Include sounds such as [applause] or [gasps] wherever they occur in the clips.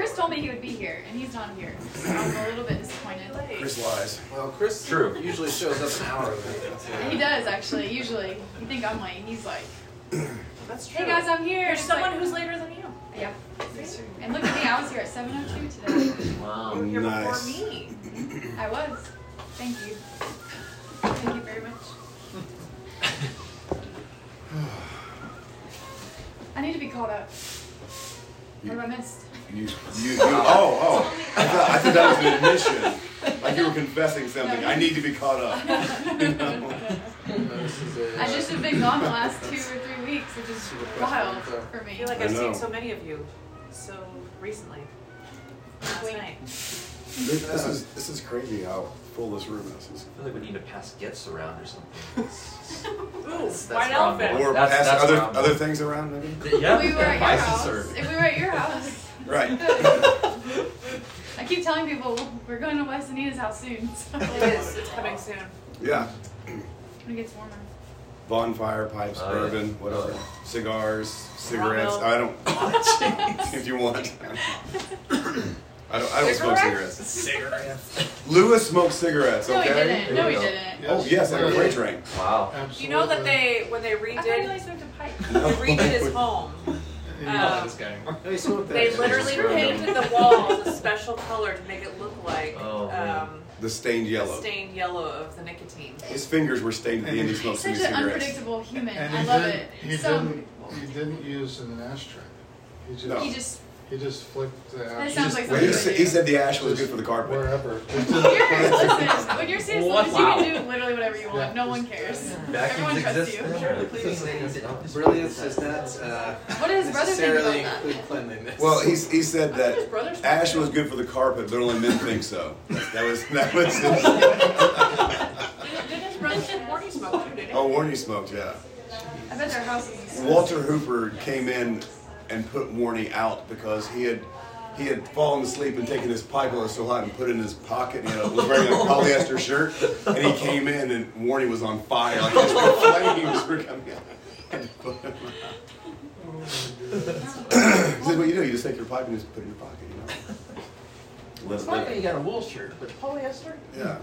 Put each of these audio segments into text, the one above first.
Chris told me he would be here, and he's not here. So I'm a little bit disappointed. Chris lies. Well, Chris True. usually shows up an hour late. He does, actually. Usually. You think I'm late. He's like, [clears throat] That's true. hey guys, I'm here. There's It's someone like, who's later than you. yeah. And look at me. I was here at 7.02 today. Wow. You were here Nice. before me. I was. Thank you. Thank you very much. [sighs] I need to be caught up. What have I missed? You, you, you, oh, oh. I thought, I thought that was an admission. Like you were confessing something. I need to be caught up. This is a, I just have been gone the last two or three weeks, which is wild for me. I feel like I I've seen so many of you so recently. Last night. This, this is this is crazy how full this room is. I feel like we need to pass gifts around or something. [laughs] Ooh, That's- white that's elephant. Or That's- pass that's other other things around, maybe. Yeah. If we were at your house, are- if we were at your house, Right. [laughs] I keep telling people we're going to West Anita's house soon. So It is. It's coming soon. Yeah. when it gets warmer. Bonfire, pipes, Oh, yeah. bourbon, whatever. Oh, Cigars, cigarettes. I don't. [laughs] if you want. I don't. I don't smoke Cigarettes? cigarettes. Cigarettes. Lewis smokes cigarettes. No, he didn't. No, he There we go. didn't. Oh yes, like a freight train. Wow. You know that they when they redid. I thought you redid only smoked a pipe. they redid his [laughs] home. Yeah. Um, this guy. They They literally painted the walls a special color to make it look like Oh, um, The stained the yellow. stained yellow of the nicotine. His fingers were stained at the end. He smoked so Such an cigarettes. unpredictable human. And I he love didn't, it. He so didn't. He didn't use an ashtray. He just. No. he just He just flicked the That ash. sounds like Well, he, something said, he said the ash was good for the carpet. wherever. [laughs] You're, listen, when you're CS What? Lewis, you can do literally whatever you want. Yeah. No one cares. Everyone Vacuums trusts exist you. there. Please, brilliance does not uh, What does his brother think necessarily about that? include cleanliness. Well, he's, he said his that brother ash was good for the carpet, but only men think so. That was that was. His, Didn't, [laughs] [laughs] didn't his brother Warnie smoke too? Did he? oh, Warnie smoked, yeah. I bet their house is. Walter Hooper came in and put Warnie out because he had he had fallen asleep and taken his pipe while it was so hot and put it in his pocket. You know, was wearing a polyester shirt, and he came in and Warnie was on fire, like his flames were coming out. Had to put him out. [clears throat] he said, "Well, you know, you just take your pipe and just put it in your pocket, you know." it's fine that you got a wool shirt, but polyester? Yeah.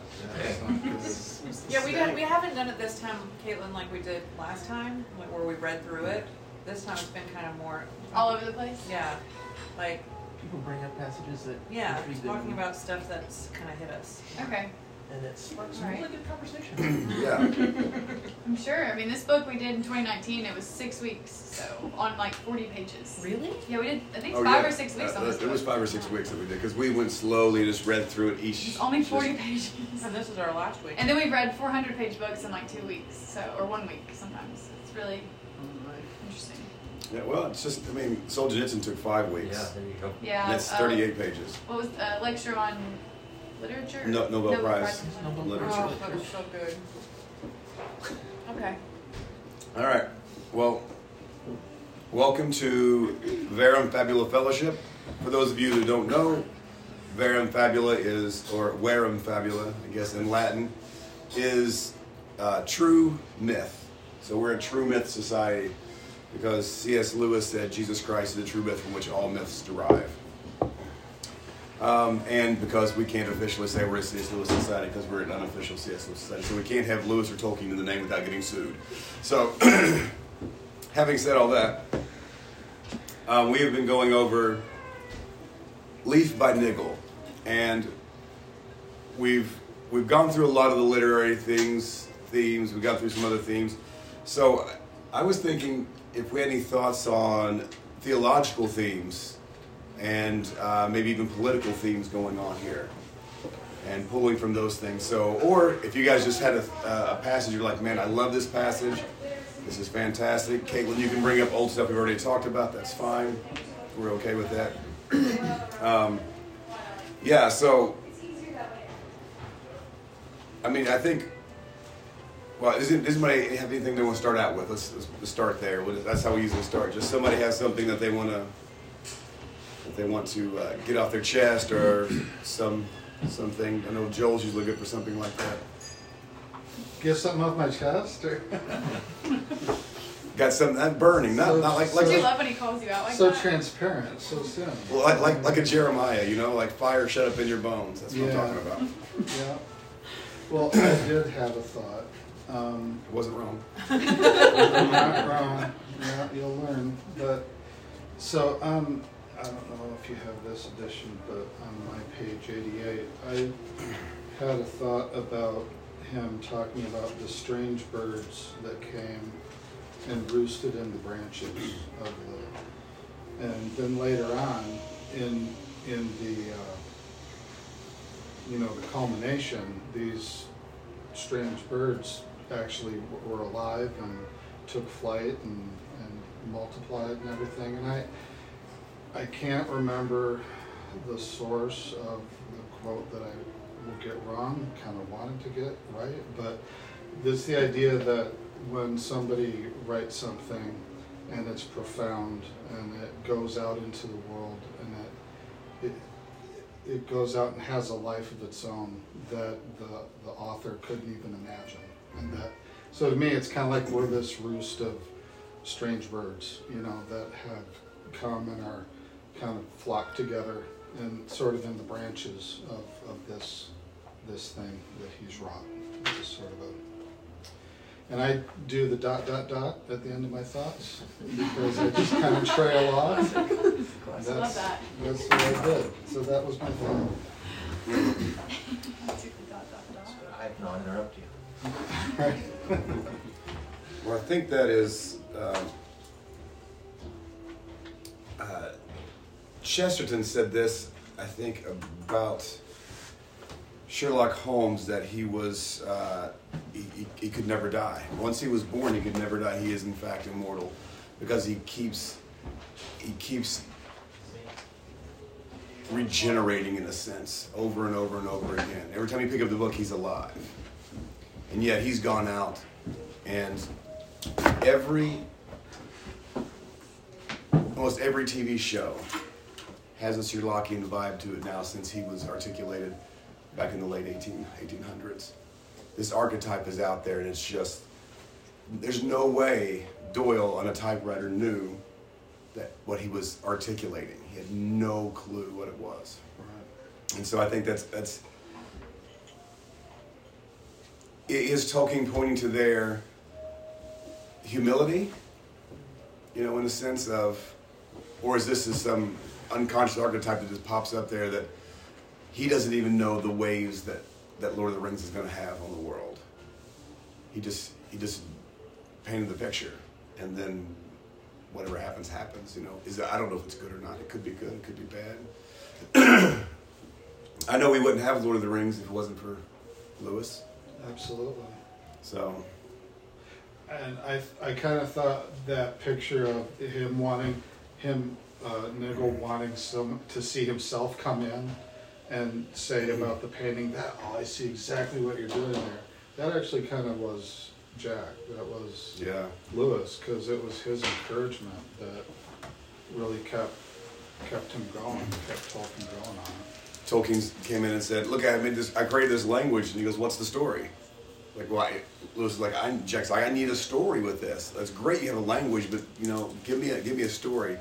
Yeah, we have, we haven't done it this time, Caitlin, like we did last time, like where we read through it. This time it's been kind of more, all over the place. yeah, like People bring up passages that yeah, intrigue talking them, about stuff that's kind of hit us. Okay, and it sparks some Alright. really good conversation. [clears throat] [laughs] Yeah. I'm sure. I mean, this book we did in 2019. It was six weeks, so on like 40 pages. Really? Yeah, we did. I think Oh, five yeah. or six weeks Uh, on this. It was five or six weeks that we did because we went slowly, and just read through it each. It's only just- 40 pages. And this is our last week. And then we've read 400 page books in like two weeks, so or one week sometimes. It's really interesting. Yeah, well, it's just, I mean, Solzhenitsyn took five weeks. Yeah, there you go. Yeah. And that's uh, 38 pages. What was a lecture on literature? No- Nobel Prize. Nobel Literature. Oh, that was so good. Okay. All right. Well, welcome to Verum Fabula Fellowship. For those of you who don't know, Verum Fabula is, or Verum Fabula, I guess in Latin, is uh, true myth. So we're a true myth society because C.S. Lewis said Jesus Christ is the true myth from which all myths derive. Um, and because we can't officially say we're a C.S. Lewis society because we're an unofficial C.S. Lewis society, so we can't have Lewis or Tolkien in the name without getting sued. So, [clears throat] having said all that, um, we have been going over Leaf by Niggle, and we've we've gone through a lot of the literary things, themes. We've gone through some other themes. So, I was thinking if we had any thoughts on theological themes and uh, maybe even political themes going on here and pulling from those things. So, or if you guys just had a, a passage, you're like, man, I love this passage. This is fantastic. Caitlin, you can bring up old stuff we've already talked about. That's fine. we're okay with that. [clears throat] Um, yeah, so I mean, I think. Well, isn't does anybody have anything they want to start out with? Let's, let's, let's start there. What is- That's how we usually start. Just somebody has something that they want to that they want to uh, get off their chest or some something. I know Joel's usually good for something like that. Get something off my chest, or Got something that burning, not So- not like Do you love when he calls you out like so that? transparent, so soon. well, like, like like a Jeremiah, you know, like fire shut up in your bones. That's what Yeah. I'm talking about. Yeah. Well, I did have a thought. Um, It wasn't wrong. Not wrong. Yeah, you'll learn. But so um, I don't know if you have this edition, but on my page 88, I had a thought about him talking about the strange birds that came and roosted in the branches of the, and then later on in in the uh, you know the culmination, these strange birds actually were alive and took flight and, and multiplied and everything. And I, I can't remember the source of the quote that I will get wrong, kind of wanted to get right, but this the idea that when somebody writes something and it's profound and it goes out into the world and it, it, it goes out and has a life of its own that the, the author couldn't even imagine. And that, so to me, it's kind of like we're this roost of strange birds, you know, that have come and are kind of flocked together and sort of in the branches of, of this this thing that he's wrought. It's sort of a and I do the dot dot dot at the end of my thoughts because I just kind of trail off. [laughs] That's, love that. that's what I did. So that was my thought. [laughs] I have dot. I cannot [laughs] Well, I think that is. Um, uh, Chesterton said this, I think, about Sherlock Holmes that he was uh, he, he, he could never die. Once he was born, he could never die. He is in fact immortal because he keeps he keeps regenerating in a sense over and over and over again. Every time you pick up the book, he's alive, and yet he's gone out and every almost every TV show has a Sherlockian vibe to it now since he was articulated back in the late 18, 1800s. This archetype is out there and it's just there's no way Doyle on a typewriter knew that what he was articulating. He had no clue what it was. And so I think that's that's is Tolkien pointing to their humility, you know, in the sense of, or is this is some unconscious archetype that just pops up there that he doesn't even know the waves that, that Lord of the Rings is going to have on the world. He just he just painted the picture, and then whatever happens happens. You know, is I don't know if it's good or not. It could be good. It could be bad. [clears throat] I know we wouldn't have Lord of the Rings if it wasn't for Lewis. Absolutely. So And I, I kind of thought that picture of him wanting, him, uh, Nigel wanting some, to see himself come in and say about the painting that, oh, I see exactly what you're doing there. That actually kind of was Jack. That was yeah. Lewis, because it was his encouragement that really kept, kept him going, kept Tolkien going on it. Tolkien came in and said, "Look, I made this. I created this language." And he goes, "What's the story?" Like, why? Lewis is like, "I Jack's like, I need a story with this. That's great. You have a language, but you know, give me a give me a story."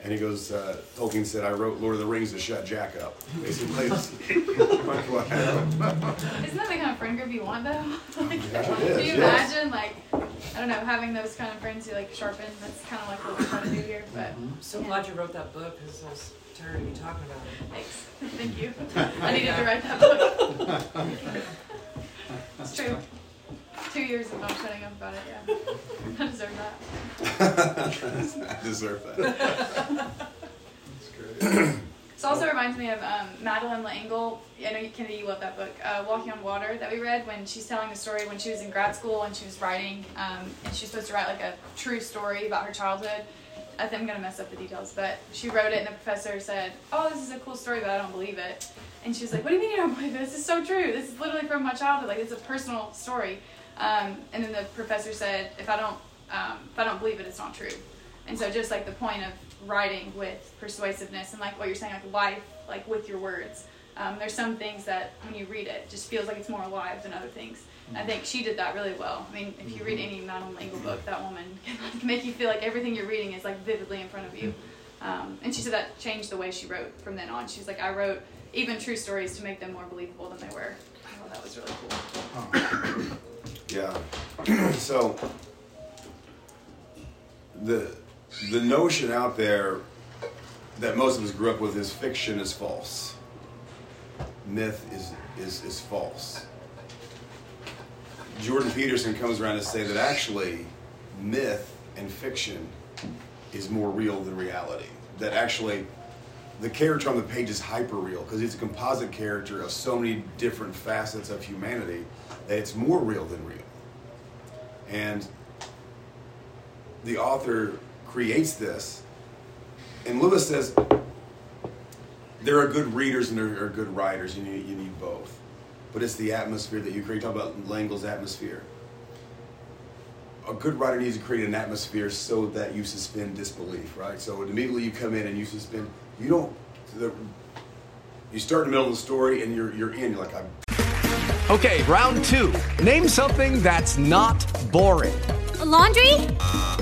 And he goes, uh, Tolkien said, "I wrote Lord of the Rings to shut Jack up." [laughs] Basically, That's [laughs] what happened. Isn't that the kind of friend group you want though? [laughs] like, Yeah, can you yes. imagine like I don't know having those kind of friends who like sharpen? That's kind of like what we're trying to do here. But I'm so glad you wrote that book because I was tired of you talking about it. thanks, [laughs] thank you. [laughs] I needed to write that book. [laughs] it's true. Two years of not shutting up about it. Yeah, I deserve that. I deserve that. That's great. [clears throat] This also reminds me of um, Madeleine L'Engle. I know Kennedy, you love that book, uh, Walking on Water, that we read when she's telling the story when she was in grad school and she was writing, um, and she's supposed to write like a true story about her childhood. I think I'm gonna mess up the details, but she wrote it, and the professor said, "Oh, this is a cool story, but I don't believe it." And she was like, "What do you mean you don't believe it? This is so true. This is literally from my childhood. Like it's a personal story." Um, and then the professor said, "If I don't, um, if I don't believe it, it's not true." And so just like the point of writing with persuasiveness and like what you're saying, like life, like with your words. Um, there's some things that when you read it, just feels like it's more alive than other things. I think she did that really well. I mean, if you read any non-lingual book, that woman can make you feel like everything you're reading is like vividly in front of you. Um, and she said that changed the way she wrote from then on. She's like, I wrote even true stories to make them more believable than they were. I thought that was really cool. [coughs] Yeah. [clears throat] so the the notion out there that most of us grew up with is fiction is false. Myth is is is false. Jordan Peterson comes around to say that actually myth and fiction is more real than reality. That actually the character on the page is hyper real because it's a composite character of so many different facets of humanity that it's more real than real. And the author creates this, and Lewis says there are good readers and there are good writers, you need, you need both. But it's the atmosphere that you create. Talk about L'Engle's atmosphere. A good writer needs to create an atmosphere so that you suspend disbelief, right? So immediately you come in and you suspend. You don't. The, you start in the middle of the story and you're you're in. You're like, I'm Okay, round two. Name something that's not boring. A laundry?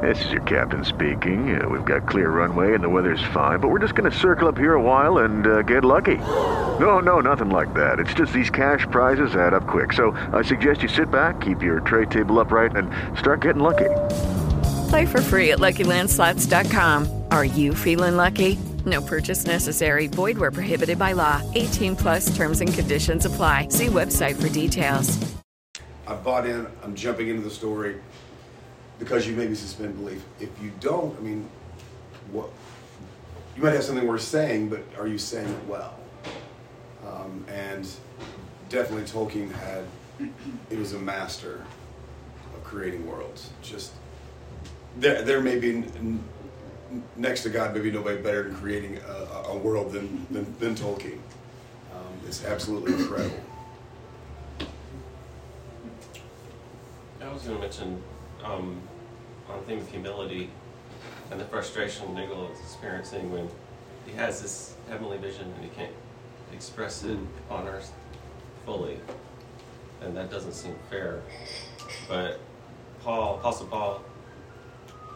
This is your captain speaking. Uh, we've got clear runway and the weather's fine, but we're just going to circle up here a while and uh, get lucky. No, no, nothing like that. It's just these cash prizes add up quick. So I suggest you sit back, keep your tray table upright, and start getting lucky. Play for free at LuckyLandSlots.com. Are you feeling lucky? No purchase necessary. Void where prohibited by law. 18 plus terms and conditions apply. See website for details. I've bought in. I'm jumping into the story because you maybe suspend belief. If you don't, I mean, what? You might have something worth saying, but are you saying it well? Um, and definitely Tolkien had. He was a master of creating worlds. Just there, there may be n- next to God, maybe nobody better than creating a, a world than than, than Tolkien. Um, it's absolutely incredible. I was going to mention um, on the theme of humility and the frustration Nigel is experiencing when he has this heavenly vision and he can't express it hmm. on earth fully, and that doesn't seem fair. But Paul, Apostle Paul,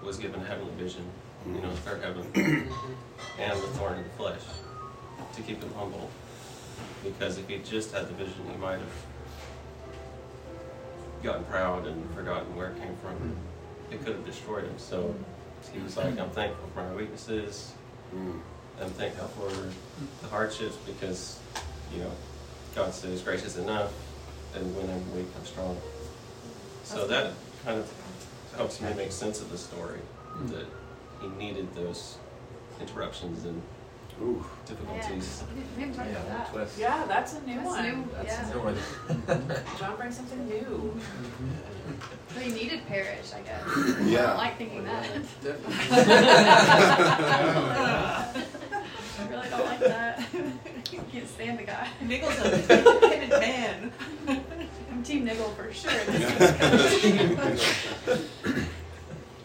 was given a heavenly vision, you know, third heaven, hmm. [coughs] and the thorn in the flesh to keep him humble. Because if he just had the vision, he might have gotten proud and forgotten where it came from. Hmm. It could have destroyed him. So he was like, I'm thankful for my weaknesses. Mm. I'm thankful for the hardships because, you know, God says gracious enough, and when I'm weak, I'm strong. So that kind of helps me make sense of the story mm. that he needed those interruptions and difficulties. We haven't talked about that. twist. Yeah, that's a new That's one. new. That's yeah. a new one. [laughs] John brings something new. They needed Parish, I guess. I Yeah. don't like thinking that. [laughs] I really don't like that. I [laughs] Can't stand the guy. Niggle's a independent man. I'm Team Niggle for sure.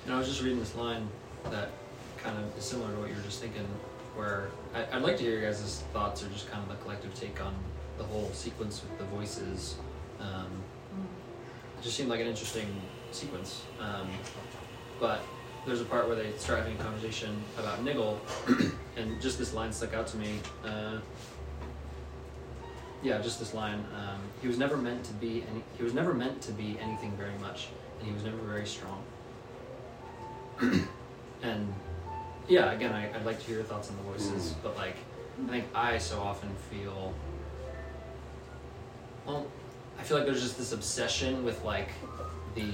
You know, I was just reading this line that kind of is similar to what you were just thinking, where I, I'd like to hear your guys' thoughts or just kind of the collective take on the whole sequence with the voices. Um, it just seemed like an interesting sequence. Um, but there's a part where they start having a conversation about Niggle, [coughs] and just this line stuck out to me. Uh, yeah, just this line. Um, he was never meant to be any. He was never meant to be anything very much, and he was never very strong. [coughs] and yeah, again, I, I'd like to hear your thoughts on the voices, mm. but like, I think I so often feel, well, I feel like there's just this obsession with like the,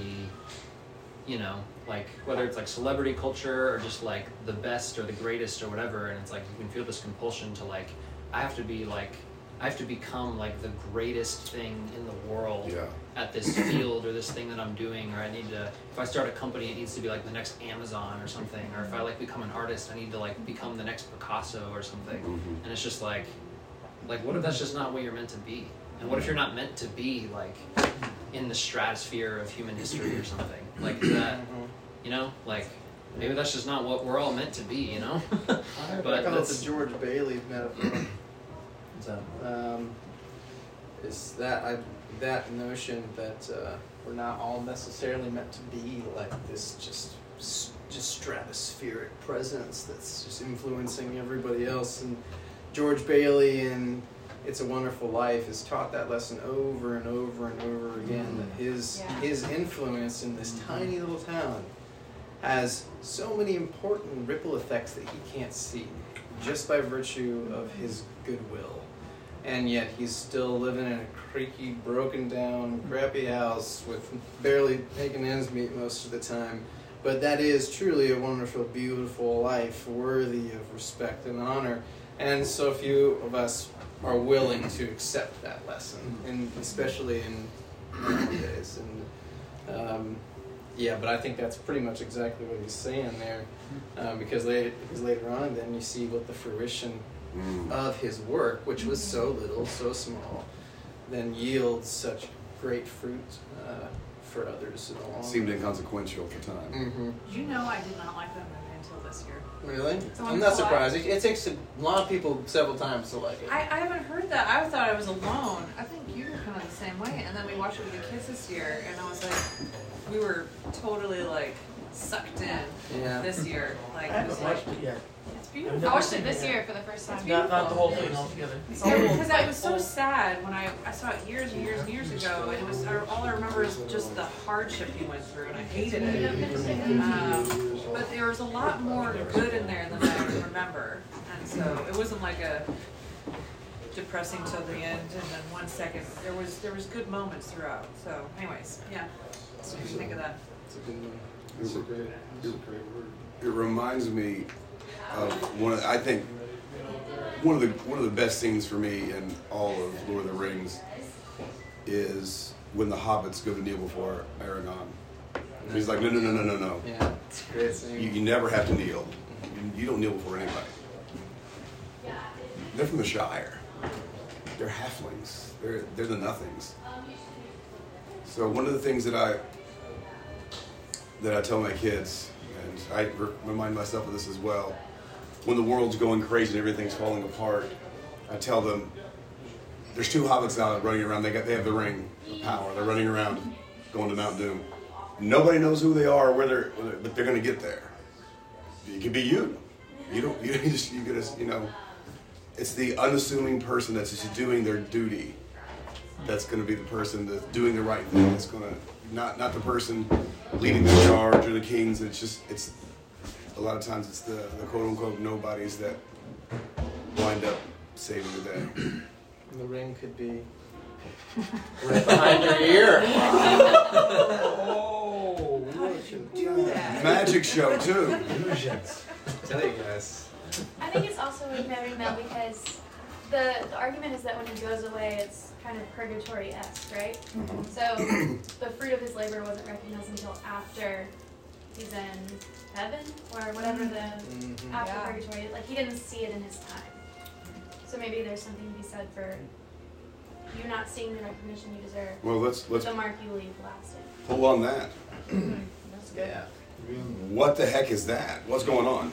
you know, like whether it's like celebrity culture or just like the best or the greatest or whatever, and it's like you can feel this compulsion to like, I have to be like, I have to become like the greatest thing in the world Yeah. at this [coughs] field or this thing that I'm doing, or I need to, if I start a company, it needs to be like the next Amazon or something, or if I like become an artist, I need to like become the next Picasso or something. Mhm. And it's just like, like what if that's just not what you're meant to be? And what if you're not meant to be like in the stratosphere of human history or something? Like is [coughs] that, you know, like maybe that's just not what we're all meant to be, you know? [laughs] But call it that's the George Bailey metaphor. What's that? Um, is that I, that notion that uh, we're not all necessarily meant to be like this just just stratospheric presence that's just influencing everybody else and George Bailey and It's a Wonderful Life has taught that lesson over and over and over again that his Yeah. his influence in this tiny little town has so many important ripple effects that he can't see just by virtue of his goodwill. And yet he's still living in a creaky, broken down, crappy house with barely making ends meet most of the time. But that is truly a wonderful, beautiful life, worthy of respect and honor. And so few of us are willing to accept that lesson, and especially in nowadays. And um, yeah, but I think that's pretty much exactly what he's saying there, um, because later, because later on, then you see what the fruition Mm. of his work, which was so little, so small, then yields such great fruit uh, for others in the long Seemed inconsequential at the time. hmm You know I did not like that movie until this year. Really? So I'm not until surprised. It, it takes a lot of people several times to like it. I, I haven't heard that. I thought I was alone. I think you were kind of the same way. And then we watched it with the kids this year, and I was like, we were totally like sucked in Yeah. this year. Like, I it was haven't like, watched it yet. It's I watched it this year for the first time. Not, not the whole thing altogether. Because I was so sad when I, I saw it years and years and years ago, and it was all I remember is just the hardship he went through, and I hated it. Um, but there was a lot more good in there than I remember, and so it wasn't like a depressing till the end, and then one second there was there was good moments throughout. So, anyways, yeah. So what do you think of that? It's a good one. It's a great, it's a great word. It reminds me of one. Of, I think one of the one of the best scenes for me in all of Lord of the Rings is when the hobbits go to kneel before Aragorn. And he's like, no, no, no, no, no, no. Yeah, it's a great scene. You, you never have to kneel. You, you don't kneel before anybody. They're from the Shire. They're halflings. They're they're the nothings. So one of the things that I that I tell my kids, and I remind myself of this as well, when the world's going crazy and everything's falling apart, I tell them there's two hobbits now running around. They got they have the ring of power. They're running around, going to Mount Doom. Nobody knows who they are or where they're, but they're going to get there. It could be you. You don't. You [laughs] just. You gotta. You know. It's the unassuming person that's just doing their duty. That's going to be the person that's doing the right thing. That's going to not not the person leading the charge or the kings. It's just it's a lot of times it's the, the quote unquote nobodies that wind up saving the day. The ring could be right behind your ear. [laughs] Oh, you Do that. Magic show too. illusions. Tell you guys. I think it's also with Mary Mel because the, the argument is that when he goes away, it's kind of purgatory esque, right? Mm-hmm. So the fruit of his labor wasn't recognized until after he's in heaven or whatever the Mhm. after Yeah. purgatory. Like he didn't see it in his time. So maybe there's something to be said for you not seeing the recognition you deserve. Well, let's let's the mark you leave lasting. pull on that. [clears throat] That's good. Yeah. What the heck is that? What's going on?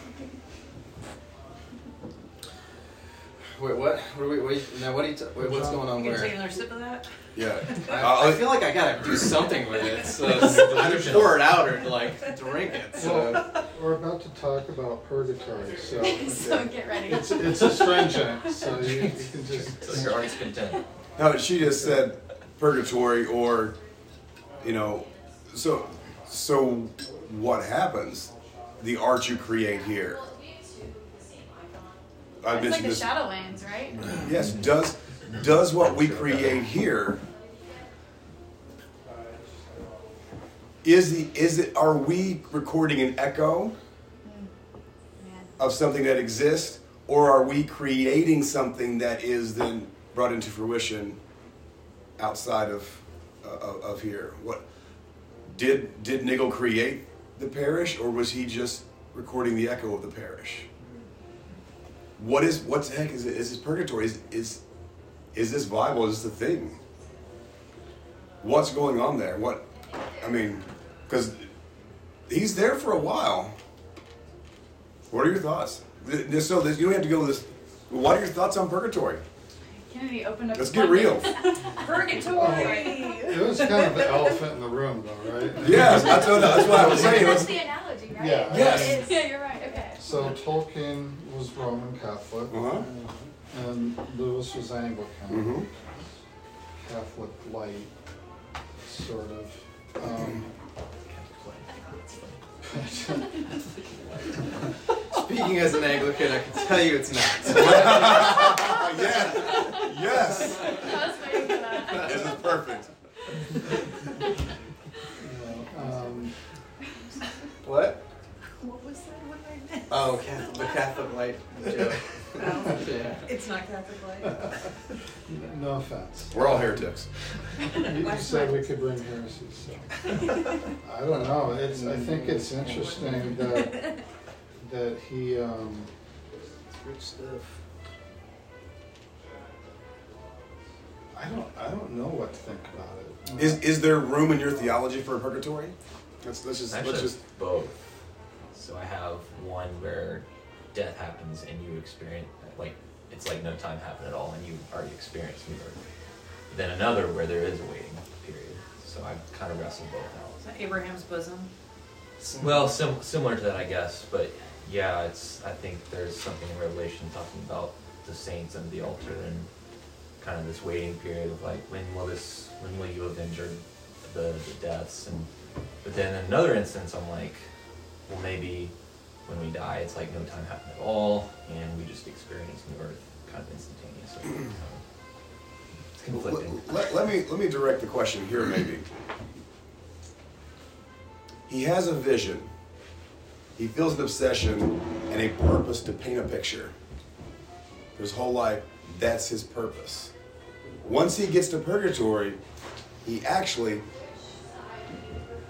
Wait, what? What are we? Wait, now what are you? T- wait, what's going on You gonna take another sip of that? Yeah. I, uh, I feel like I gotta do something with it. So [laughs] either pour it out or like drink it. So Well, we're about to talk about purgatory, so [laughs] so get ready. it's it's astringent, so you, you can [laughs] just. So your heart's content. No, she just said purgatory or, you know, so so what happens? The art you create here I It's like the this. Shadowlands, right? Yes, does does what we create here is the is it are we recording an echo of something that exists or are we creating something that is then brought into fruition outside of uh, of, of here? What did did Nigel create the parish or was he just recording the echo of the parish? What is what the heck is it? Is this purgatory? Is is is this Bible? Is this the thing? What's going on there? What, I mean, because he's there for a while. What are your thoughts? This- So this, you don't have to go to this. What are your thoughts on purgatory? Kennedy opened up. Let's get real. floodgates. [laughs] Purgatory. It was kind of the elephant in the room, though, right? Yes, that's what, that's what I was saying. That's the analogy, right? Yeah. Yes. Yeah, you're right. Okay. So Tolkien was Roman Catholic, Uh-huh. And Lewis was Anglican. Mhm. Catholic light, sort of. Um, [laughs] Speaking as an Anglican, I can tell you it's not. [laughs] yes, yes. I was waiting for that. This is perfect. um, What? What was that? What did I miss? Oh, Catholic, the Catholic light joke. Yeah. It's not Catholic light. [laughs] no offense. We're all heretics. [laughs] You, you said we could bring heresies, so. [laughs] I don't know, it's, I think it's interesting that, that he, um, It's rich stuff. I don't, I don't know what to think about it. Is is there room in your theology for a purgatory? Let's let's just Actually, let's just both. So I have one where death happens and you experience like it's like no time happened at all and you already experienced new birth. Then another where there is a waiting period. So I kind of wrestled both out. Is that Abraham's bosom? Well, sim- similar to that, I guess, but yeah, it's. I think there's something in Revelation talking about the saints under the altar and kind of this waiting period of like, when will this, when will you avenge your, the the deaths? And but then in another instance, I'm like, well, maybe when we die, it's like no time happened at all, and we just experience new earth kind of instantaneously. [clears throat] So it's conflicting. Let, let me let me direct the question here maybe. He has a vision. He feels an obsession and a purpose to paint a picture. His whole life, that's his purpose. Once he gets to purgatory, he actually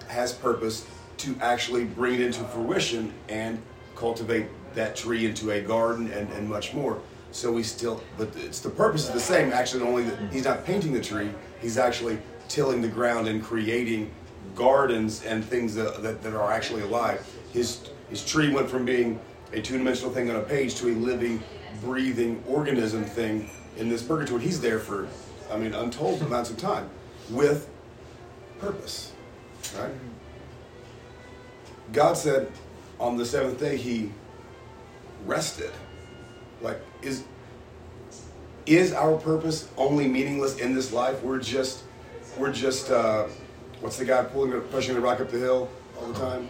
has purpose to actually bring it into fruition and cultivate that tree into a garden and, and much more. So we still, but it's the purpose is the same. Actually, only that he's not painting the tree; he's actually tilling the ground and creating gardens and things that, that, that are actually alive. His his tree went from being a two-dimensional thing on a page to a living, breathing organism thing in this purgatory. He's there for, I mean, untold amounts of time with purpose, right? God said on the seventh day he rested. Like, is is our purpose only meaningless in this life? We're just we're just uh, what's the guy pulling pushing the rock up the hill all the time?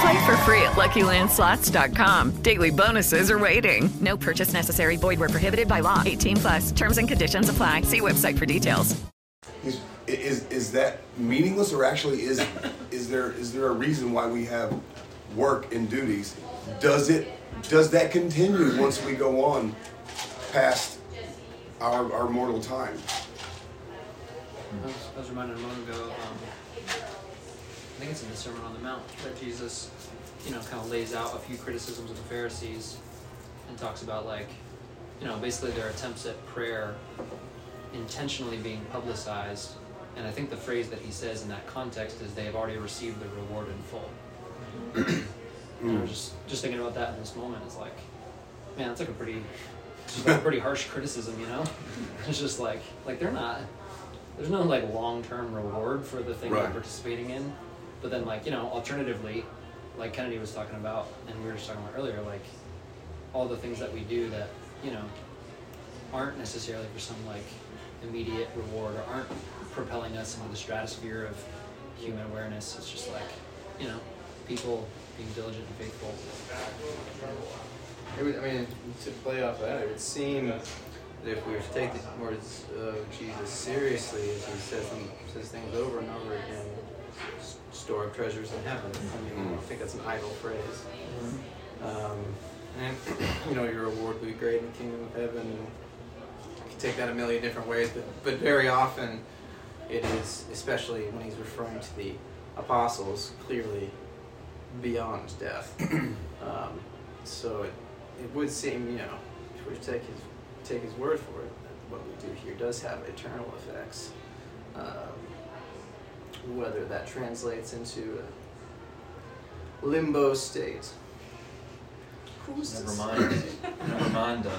Play for free at LuckyLandSlots.com. Daily bonuses are waiting. No purchase necessary. Void were prohibited by law. 18 plus. Terms and conditions apply. See website for details. is is is that meaningless or actually is is there is there a reason why we have work and duties? Does it does that continue once we go on past our our mortal time? I was, I was reminded a moment ago. Um, I think it's in the Sermon on the Mount that Jesus, you know, kind of lays out a few criticisms of the Pharisees and talks about like, you know, basically their attempts at prayer intentionally being publicized. And I think the phrase that he says in that context is they have already received the reward in full. [clears throat] and I was hmm. just just thinking about that in this moment. It's like, man, that's like a pretty, like a pretty harsh criticism, you know? [laughs] It's just like, like they're not, there's no like long term reward for the thing Right. they're participating in. But then like you know, alternatively, like Kennedy was talking about, and we were just talking about earlier, like all the things that we do that you know aren't necessarily for some like immediate reward or aren't propelling us into the stratosphere of human awareness. It's just like you know people being diligent and faithful. It would, I mean, to play off that, it would seem that if we were to take the words of Jesus seriously, as he says them, says things over and over again, store up treasures in heaven. I mean, I think that's an idle phrase. Um, and [clears throat] you know, your reward will be great in the kingdom of heaven. You can take that a million different ways, but but very often, it is, especially when he's referring to the apostles, clearly beyond death. [clears throat] um, so it, it would seem, you know, if we take his take his word for it, that what we do here does have eternal effects. Um, whether that translates into a limbo state. Who's Never mind. [laughs] Never mind uh,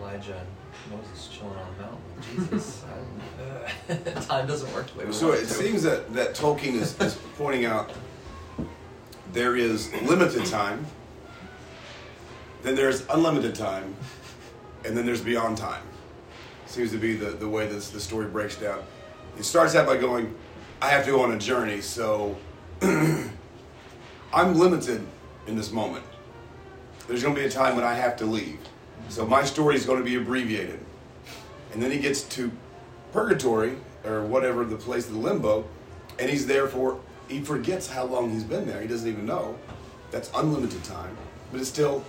Elijah and Moses chilling on the mountain with Jesus. Uh, [laughs] time doesn't work the way we So want it to. seems that, that Tolkien is, is pointing out there is limited time, then there's unlimited time, and then there's beyond time. Seems to be the, the way this the story breaks down. It starts out by going, I have to go on a journey, so [clears throat] I'm limited in this moment. There's going to be a time when I have to leave. So my story is going to be abbreviated. And then he gets to purgatory or whatever the place the limbo, and he's there for he forgets how long he's been there. He doesn't even know. That's unlimited time, but it's still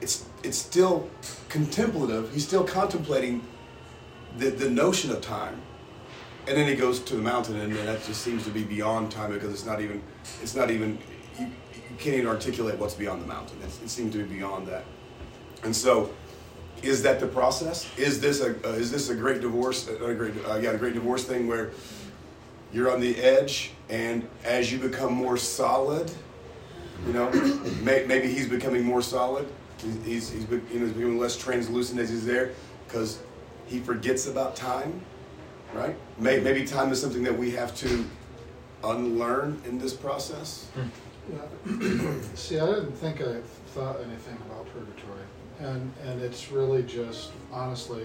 it's it's still contemplative. He's still contemplating the the notion of time, and then he goes to the mountain, and that just seems to be beyond time because it's not even it's not even you, you can't even articulate what's beyond the mountain. It's, it seems to be beyond that, and so is that the process? Is this a uh, is this a great divorce? uh, A great uh, yeah, a great divorce thing where you're on the edge, and as you become more solid, you know, [coughs] may, maybe he's becoming more solid. He's he's, he's you know he's becoming less translucent as he's there because he forgets about time, right? May, mm-hmm. maybe time is something that we have to unlearn in this process. Hmm. Yeah. [clears throat] See, I didn't think I thought anything about purgatory, and and it's really just honestly,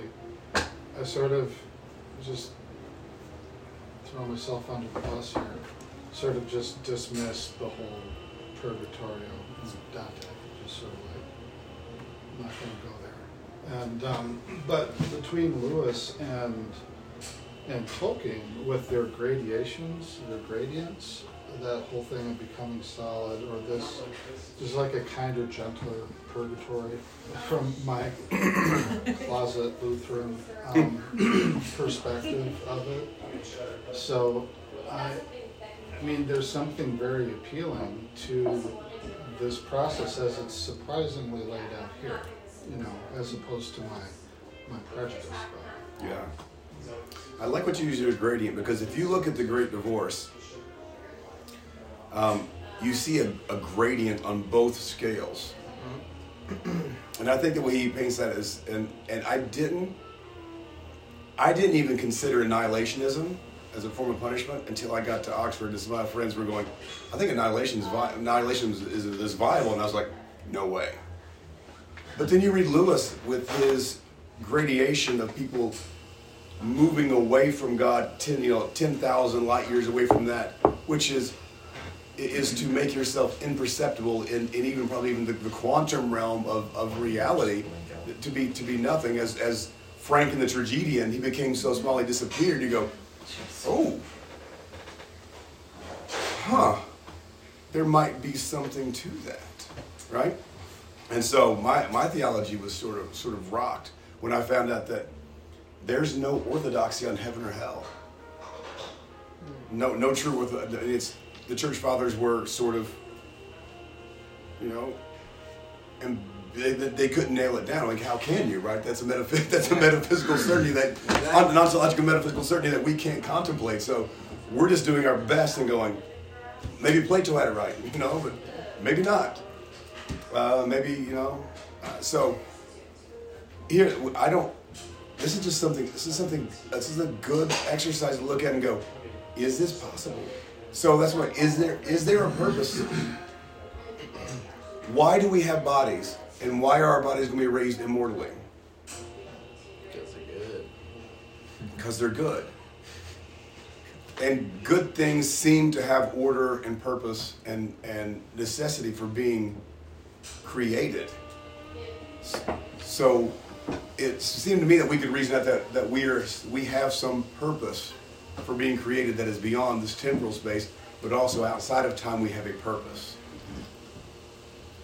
I sort of just throw myself under the bus here, sort of just dismiss the whole purgatorio in Dante, just sort of like not going to go there. And um, but between Lewis and and Tolkien with their gradations, their gradients, that whole thing of becoming solid, or this, there's like a kinder, gentler purgatory from my closet Lutheran um, perspective of it. So, I, I mean, there's something very appealing to this process as it's surprisingly laid out here, you know, as opposed to my my prejudice. But. Yeah. I like what you use as gradient because if you look at the Great Divorce, um, you see a, a gradient on both scales. And I think the way he paints that is, and, and I didn't, I didn't even consider annihilationism as a form of punishment until I got to Oxford and some of my friends were going, I think annihilation is, vi- annihilation is, is, is viable. And I was like, no way. But then you read Lewis with his gradation of people moving away from God, ten you know, ten thousand light years away from that, which is is to make yourself imperceptible in, in even probably even the, the quantum realm of, of reality, to be to be nothing. As as Frank in the tragedian, he became so small he disappeared. You go, oh, huh, there might be something to that, right? And so my, my theology was sort of sort of rocked when I found out that there's no orthodoxy on heaven or hell. no no true it's the church fathers were sort of you know and they, they they couldn't nail it down. Like how can you right? That's a metaph- [laughs] that's a metaphysical certainty that an ontological metaphysical certainty that we can't contemplate. So we're just doing our best and going maybe plato had it right [laughs] you know but maybe not. Uh, maybe you know uh, so here i don't this is just something this is something this is a good exercise to look at and go is this possible? So that's what is there is there a purpose? [clears throat] Why do we have bodies and why are our bodies going to be raised immortally Because they're good. because they're good and good things seem to have order and purpose and and necessity for being created so it seemed to me that we could reason out that, that we are we have some purpose for being created that is beyond this temporal space, but also outside of time we have a purpose.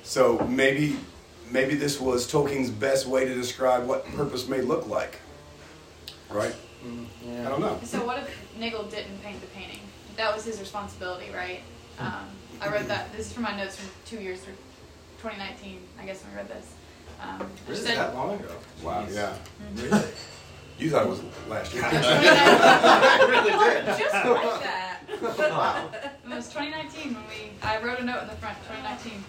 So maybe maybe this was Tolkien's best way to describe what purpose may look like. Right? I don't know. So what if Nigel didn't paint the painting? That was his responsibility, right? Um, I read that. This is from my notes from two years through 2019. I guess when I read this. Um, it Really? said- That long ago? Wow, Jeez. yeah. Mhm. You thought it was last year. [laughs] I [laughs] really did. Just like that. [laughs] Wow. It was 2019 when we. I wrote a note in the front. 2019.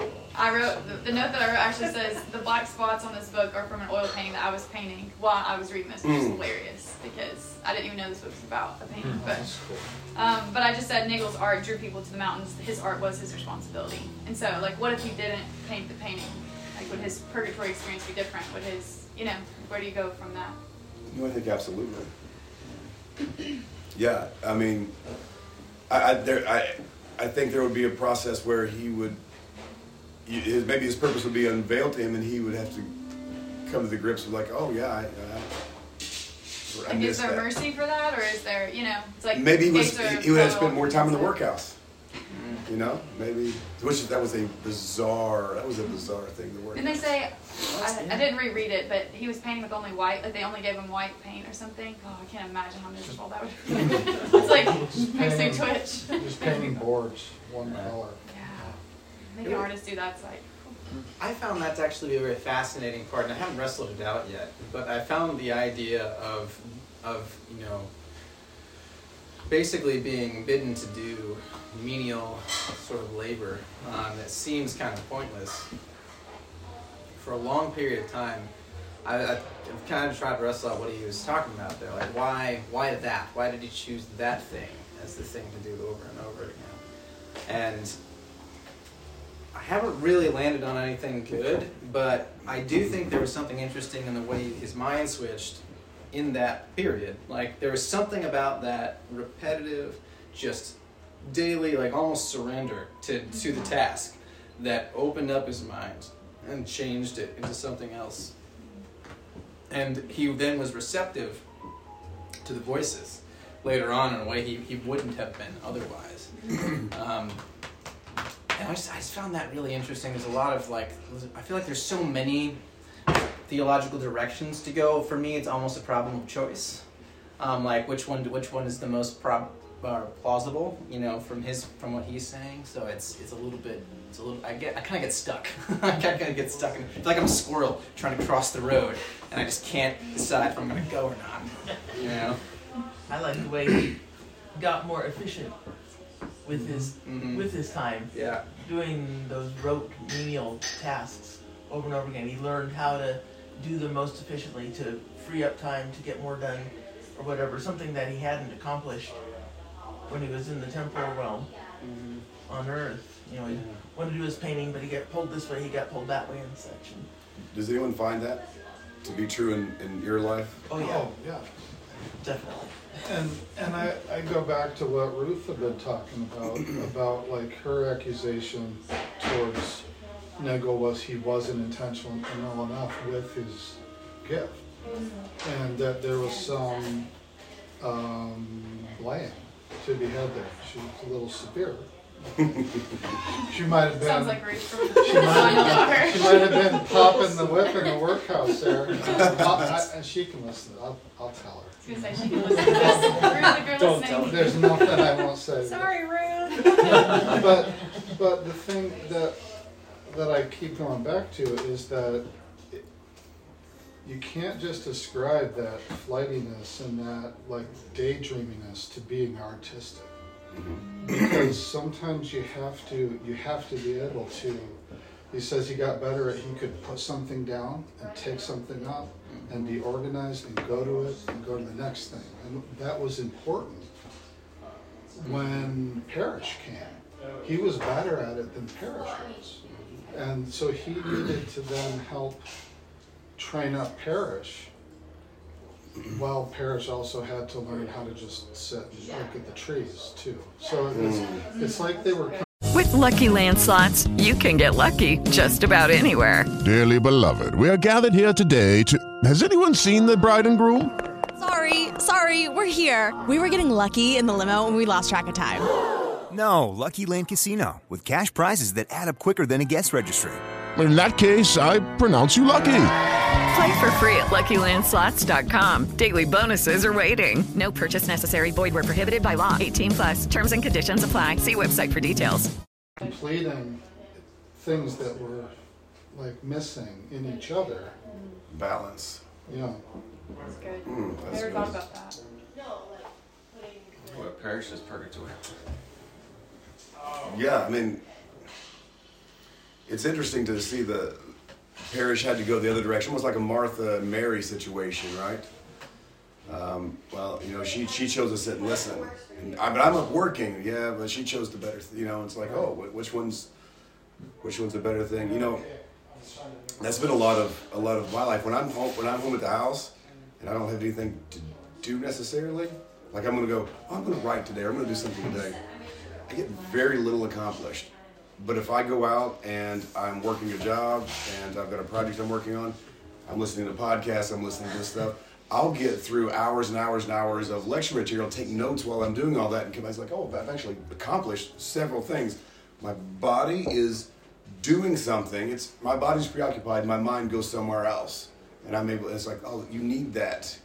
How is that I wrote the, the note that I wrote actually says the black spots on this book are from an oil painting that I was painting while I was reading this, which is Mm. hilarious because I didn't even know this book was about a painting. Mm. But um, but I just said Nigel's art drew people to the mountains. His art was his responsibility. And so like, what if he didn't paint the painting? Like, would his purgatory experience be different? Would his you know where do you go from that? No, I think absolutely. Yeah, I mean, I, I, there, I, I think there would be a process where he would, you- his, maybe his purpose would be unveiled to him, and he would have to come to the grips with like, oh yeah, I, I, I Like, is there that. mercy for that, or is there you know it's like maybe he was, he, he would have spent more time in the workhouse. You know, maybe which that was a bizarre, that was a bizarre thing. The workhouse. Didn't they say? I, I didn't reread it, but he was painting with only white. Like they only gave him white paint or something. Oh, I can't imagine how miserable that would be. [laughs] it's like makes [laughs] me twitch. Just painting boards, one color. Making artists do like. I found that to actually be a very fascinating part, and I haven't wrestled it out yet. But I found the idea of, of you know, basically being bidden to do menial sort of labor um, that seems kind of pointless. For a long period of time, I, I've kind of tried to wrestle out what he was talking about there. Like, why, why that? Why did he choose that thing as the thing to do over and over again? And I haven't really landed on anything good, but I do think there was something interesting in the way his mind switched in that period. Like there was something about that repetitive, just daily, like almost surrender to, to the task that opened up his mind and changed it into something else. And he then was receptive to the voices later on in a way he, he wouldn't have been otherwise. um, and I I just found that really interesting. There's a lot of like, I feel like there's so many theological directions to go. For me, it's almost a problem of choice. Um, like which one, which one is the most prob- plausible? You know, from his, from what he's saying. So it's, it's a little bit, it's a little. I get, I kind of get stuck. [laughs] I kind of get stuck. In, I like I'm a squirrel trying to cross the road, and I just can't decide if I'm gonna go or not. You know. I like the way he got more efficient with his mm-hmm. with his time. Yeah. Doing those rote menial tasks over and over again. He learned how to do them most efficiently to free up time to get more done or whatever. Something that he hadn't accomplished when he was in the temporal realm mm-hmm. on Earth. You know, he wanted to do his painting, but he got pulled this way, he got pulled that way and such. And, Does anyone find that to be true in, in your life? oh yeah, Oh, yeah. definitely. And and I, I go back to what Ruth had been talking about about like her accusation towards Nigel was he wasn't intentional enough with his gift, and that there was some um, blame to be had there. She was a little severe [laughs] She might have been. Sounds like Ruth from She might, have, Walker. [laughs] she might have been popping the whip in the workhouse there. [laughs] I'll- I- and she can listen. I'll, I'll tell her. I was gonna say she can listen to this. Ruth, if you're Don't tell her. There's nothing I won't say. Sorry, Ruth. but but the thing that that I keep going back to is that it, you can't just ascribe that flightiness and that like daydreaminess to being artistic because sometimes you have to you have to be able to he says he got better at he could put something down and take something up and be organized and go to it and go to the next thing and that was important when Parish came. He was better at it than Parish was. And so he needed to then help train up Parish while Parish also had to learn how to just sit and look at the trees too. So it's, mm. it's like they were With Lucky Land slots, you can get lucky just about anywhere. Dearly beloved, we are gathered here today to. Has anyone seen the bride and groom? Sorry, sorry, we're here. We were getting lucky in the limo and we lost track of time. [gasps] No, Lucky Land Casino, with cash prizes that add up quicker than a guest registry. In that case, I pronounce you lucky. Play for free at LuckyLandSlots.com. Daily bonuses are waiting. No purchase necessary. Void where prohibited by law. 18 plus. Terms and conditions apply. See website for details. completing things that were like missing in each other. Balance. Yeah. That's good. Mm, that's Never good. thought about that. No, like putting. What parish is purgatory? Yeah, I mean, it's interesting to see the Parish had to go the other direction. Almost like a Martha Mary situation, right? Um, well, you know, she she chose to sit and listen, and I, but I'm up working. Yeah, but she chose the better. th- You know, it's like, oh, which one's which one's the better thing? You know, that's been a lot of a lot of my life. When I'm home, when I'm home at the house, and I don't have anything to do necessarily, like I'm gonna go, oh, I'm gonna write today. Or I'm gonna do something today. I get very little accomplished. But if I go out and I'm working a job and I've got a project I'm working on, I'm listening to podcasts, I'm listening to this stuff, I'll get through hours and hours and hours of lecture material, take notes while I'm doing all that, and come back like, oh, I've actually accomplished several things. My body is doing something. It's my body's preoccupied, my mind goes somewhere else. And I'm able it's like, oh, you need that.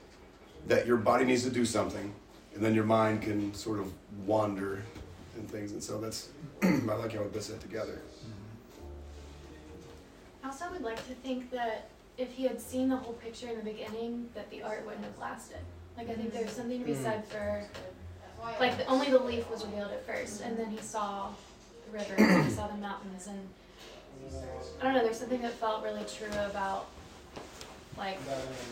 That your body needs to do something, and then your mind can sort of wander and things. And so that's I like how it puts that together. I also would like to think that if he had seen the whole picture in the beginning, that the art wouldn't have lasted. Like I think there's mm. something to be Mm. said for, like the, only the leaf was revealed at first, and then he saw the river, and he saw the mountains, and I don't know. There's something that felt really true about like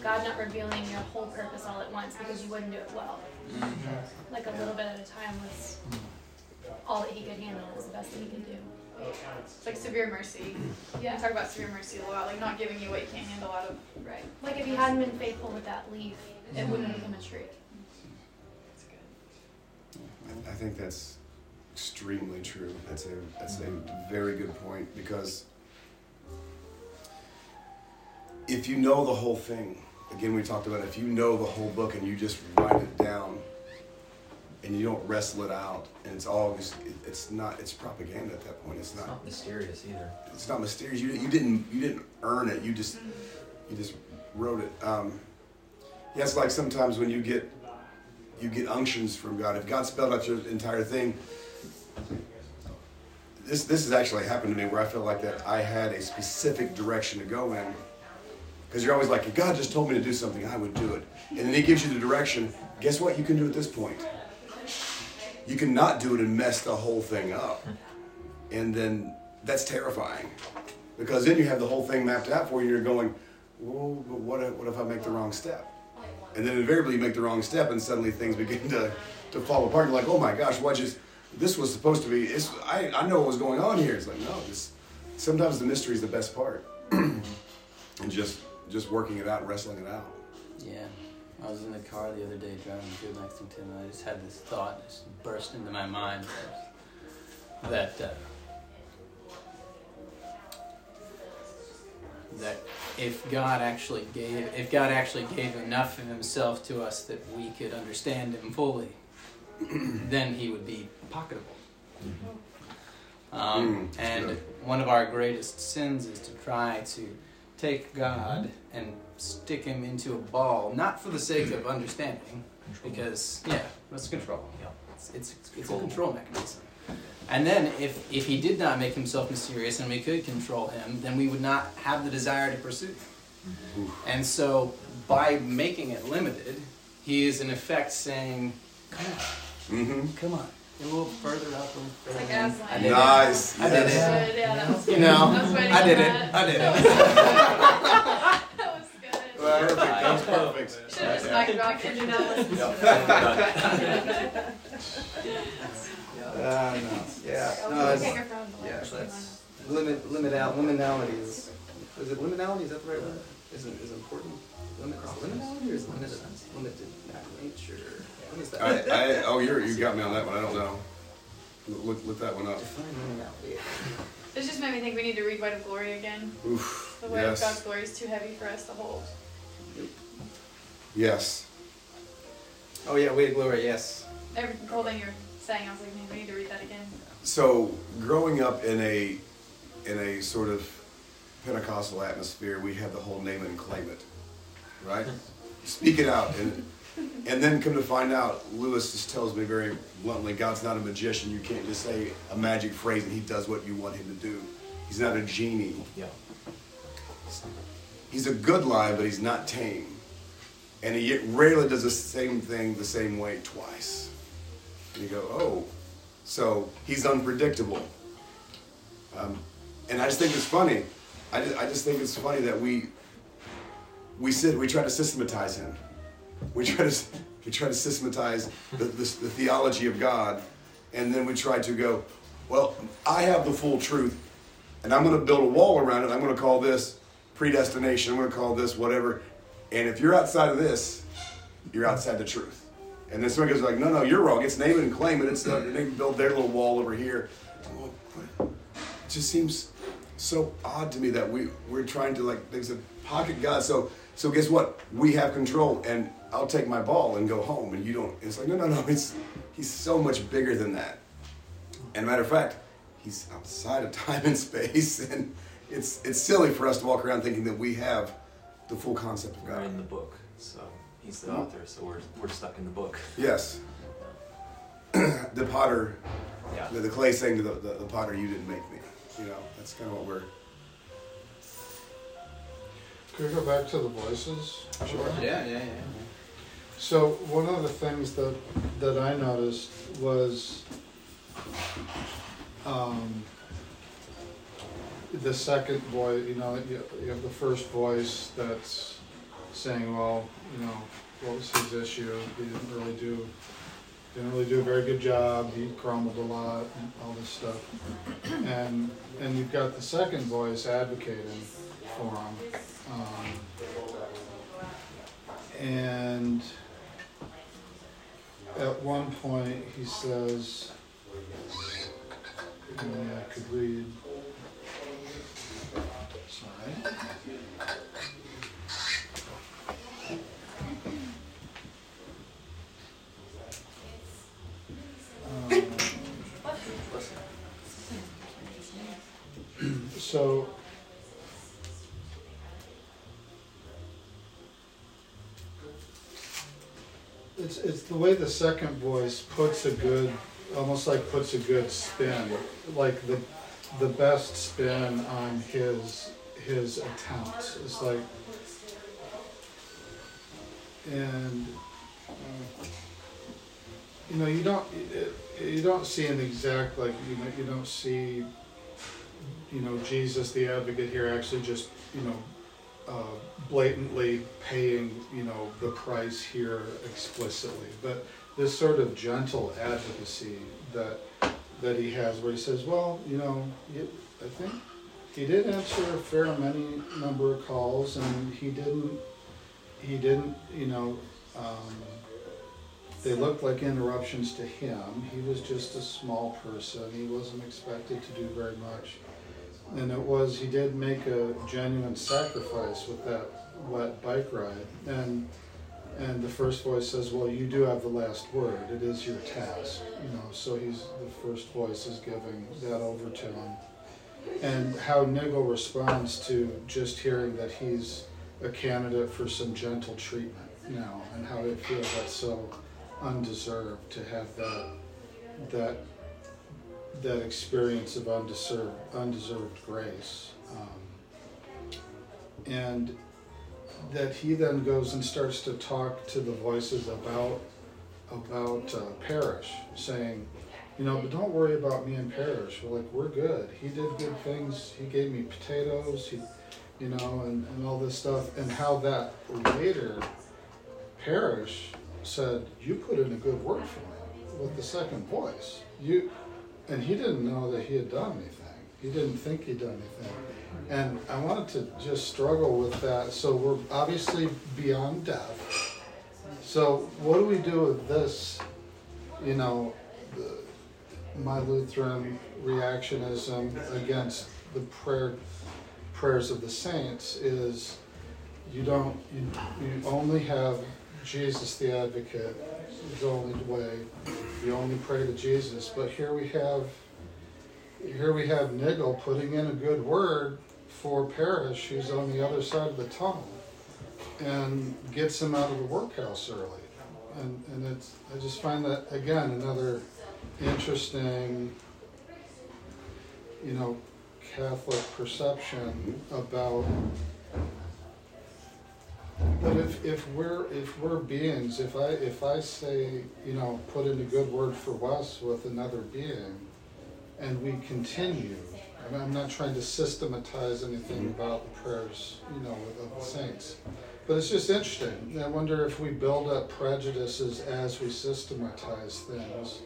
God not revealing your whole purpose all at once because you wouldn't do it well. Mm-hmm. Like a little bit at a time was mm-hmm. All that he could handle. Was the best that he could do. It's like severe mercy. Yeah. We talk about severe mercy a lot, like not giving you what you can't handle out of. Right. Like if he hadn't been faithful with that leaf, it wouldn't have become a tree. That's good. I, I think that's extremely true. That's a that's a very good point because if you know the whole thing, again we talked about it, if you know the whole book and you just write it down and you don't wrestle it out and it's all just it, it's not it's propaganda at that point. It's not, Not mysterious either. it's not mysterious. You, you didn't you didn't earn it. You just you just wrote it. Um, yeah, it's like sometimes when you get you get unctions from God. If God spelled out your entire thing, this this has actually happened to me where I felt like that I had a specific direction to go in. Because you're always like, if God just told me to do something, I would do it. And then He gives you the direction. Guess what? You can do at this point. You cannot do it and mess the whole thing up. And then that's terrifying. Because then you have the whole thing mapped out for you you're going, well, but what if, what if I make the wrong step? And then invariably you make the wrong step and suddenly things begin to, to fall apart. You're like, oh my gosh, what just, this was supposed to be, it's, I, I know what was going on here. It's like, no, this, sometimes the mystery is the best part. [clears throat] and just, just working it out and wrestling it out. Yeah. I was in the car the other day driving through Lexington and I just had this thought just burst into my mind that uh, that if God actually gave if God actually gave enough of himself to us that we could understand him fully, [clears throat] then he would be pocketable. Um, Mm, and good. one of our greatest sins is to try to take God and stick him into a ball, not for the sake of understanding, because yeah, it's control. It's, it's, it's a control mechanism. And then if, if he did not make himself mysterious and we could control him, then we would not have the desire to pursue him. And so by making it limited, he is in effect saying, come on, Mm-hmm. come on. A little further up. A little further like in. Aslan. I did Nice, it. I did yes. it. Yeah, that was You know, I was waiting I on did it. I did it. [laughs] That. Perfect. That was perfect. Should have just knocked off your Janelle. Uh, no. Yeah. No, we it's, take yeah, that's limit limit out liminality is is it liminality? Is that the right word? Is it is it important? Limit is liminality or is limited limited nature? What is that? I, I, oh, you're, you got me on that one. I don't know. Look, look that one up. Define liminality. This just made me think we need to read Weight of Glory again. Oof. The weight Yes. of God's glory is too heavy for us to hold. Yes. Oh yeah, Weight of Glory. Yes. Every whole thing you're saying, I was like, man, we need to read that again. So, growing up in a in a sort of Pentecostal atmosphere, we had the whole name it and claim it, right? [laughs] Speak it out, and and then come to find out, Lewis just tells me very bluntly, God's not a magician. You can't just say a magic phrase and He does what you want Him to do. He's not a genie. Yeah. He's a good lie, but he's not tame. And he rarely does the same thing the same way twice. And you go, oh, so he's unpredictable. Um, and I just think it's funny. I just, I just think it's funny that we we sit we try to systematize him. We try to we try to systematize the, the, the theology of God, and then we try to go, well, I have the full truth, and I'm going to build a wall around it. I'm going to call this predestination. I'm going to call this whatever. And if you're outside of this, you're outside the truth. And then somebody goes like, no, no, you're wrong. It's name and claim it. It's the, they can build their little wall over here. It just seems so odd to me that we we're trying to like there's a pocket God. So so guess what? We have control, and I'll take my ball and go home, and you don't. It's like no, no, no. It's he's so much bigger than that. And matter of fact, he's outside of time and space, [laughs] and it's it's silly for us to walk around thinking that we have the full concept of God. We're God. in the book, so he's the Mhm. author, so we're, we're stuck in the book. Yes. [clears throat] the potter, Yeah. the, the clay saying to the, the, the potter, "You didn't make me." You know, that's kind of what we're. Could we go back to the voices? Sure. Yeah, yeah, yeah. So one of the things that that I noticed was um, the second voice. You know, you, you have the first voice that's saying, "Well, you know, what was his issue? He didn't really do didn't really do a very good job. He crumbled a lot, and all this stuff." And and you've got the second voice advocating for him. Um, and at one point he says, I could read. Sorry. Um, so It's, it's the way the second voice puts a good, almost like puts a good spin, like the, the best spin on his, his attempt. It's like, and, uh, you know, you don't, you don't see an exact, like, you know, you don't see, you know, Jesus, the advocate here, actually just, you know, uh, blatantly paying, you know, the price here explicitly, but this sort of gentle advocacy that that he has, where he says, well, you know, I think he did answer a fair many number of calls, and he didn't, he didn't, you know, um, they looked like interruptions to him. He was just a small person. He wasn't expected to do very much. And it was, he did make a genuine sacrifice with that wet bike ride. And And the first voice says, Well, you do have the last word. It is your task. You know, so he's the first voice is giving that over to him. And how Nigel responds to just hearing that he's a candidate for some gentle treatment now, and how it feels that's so undeserved to have that that that experience of undeserved undeserved grace. Um, and that he then goes and starts to talk to the voices about about uh, Parish, saying, you know, but don't worry about me and Parish. We're like, we're good. He did good things. He gave me potatoes. He, you know, and, and all this stuff, and how that later, Parish said, you put in a good word for me with the second voice. You, and he didn't know that he had done anything. He didn't think he'd done anything. And I wanted to just struggle with that. So we're obviously beyond death. So what do we do with this? You know, the, my Lutheran reactionism against the prayer prayers of the saints is you don't you, you only have Jesus the advocate the only way you only pray to Jesus but here we have here we have Nigel putting in a good word for Parish who's on the other side of the tunnel and gets him out of the workhouse early. And and it's I just find that again another interesting you know Catholic perception about but if, if we're if we're beings, if I if I say you know put in a good word for Wes with another being, and we continue, I I'm not trying to systematize anything about the prayers you know of the saints, but it's just interesting. I wonder if we build up prejudices as we systematize things,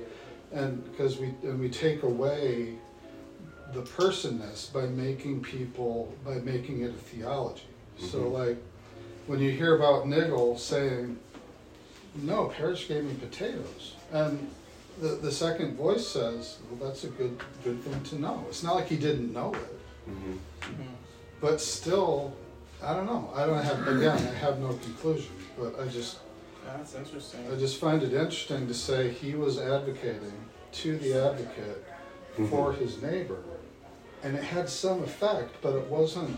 and because we and we take away the personness by making people by making it a theology. So Mhm. like when you hear about Nigel saying, "No, Parish gave me potatoes," and the the second voice says, "Well, that's a good good thing to know." It's not like he didn't know it, mm-hmm. but still, I don't know. I don't have again. I have no conclusion, but I just That's interesting. I just find it interesting to say he was advocating to the advocate for mm-hmm. his neighbor, and it had some effect, but it wasn't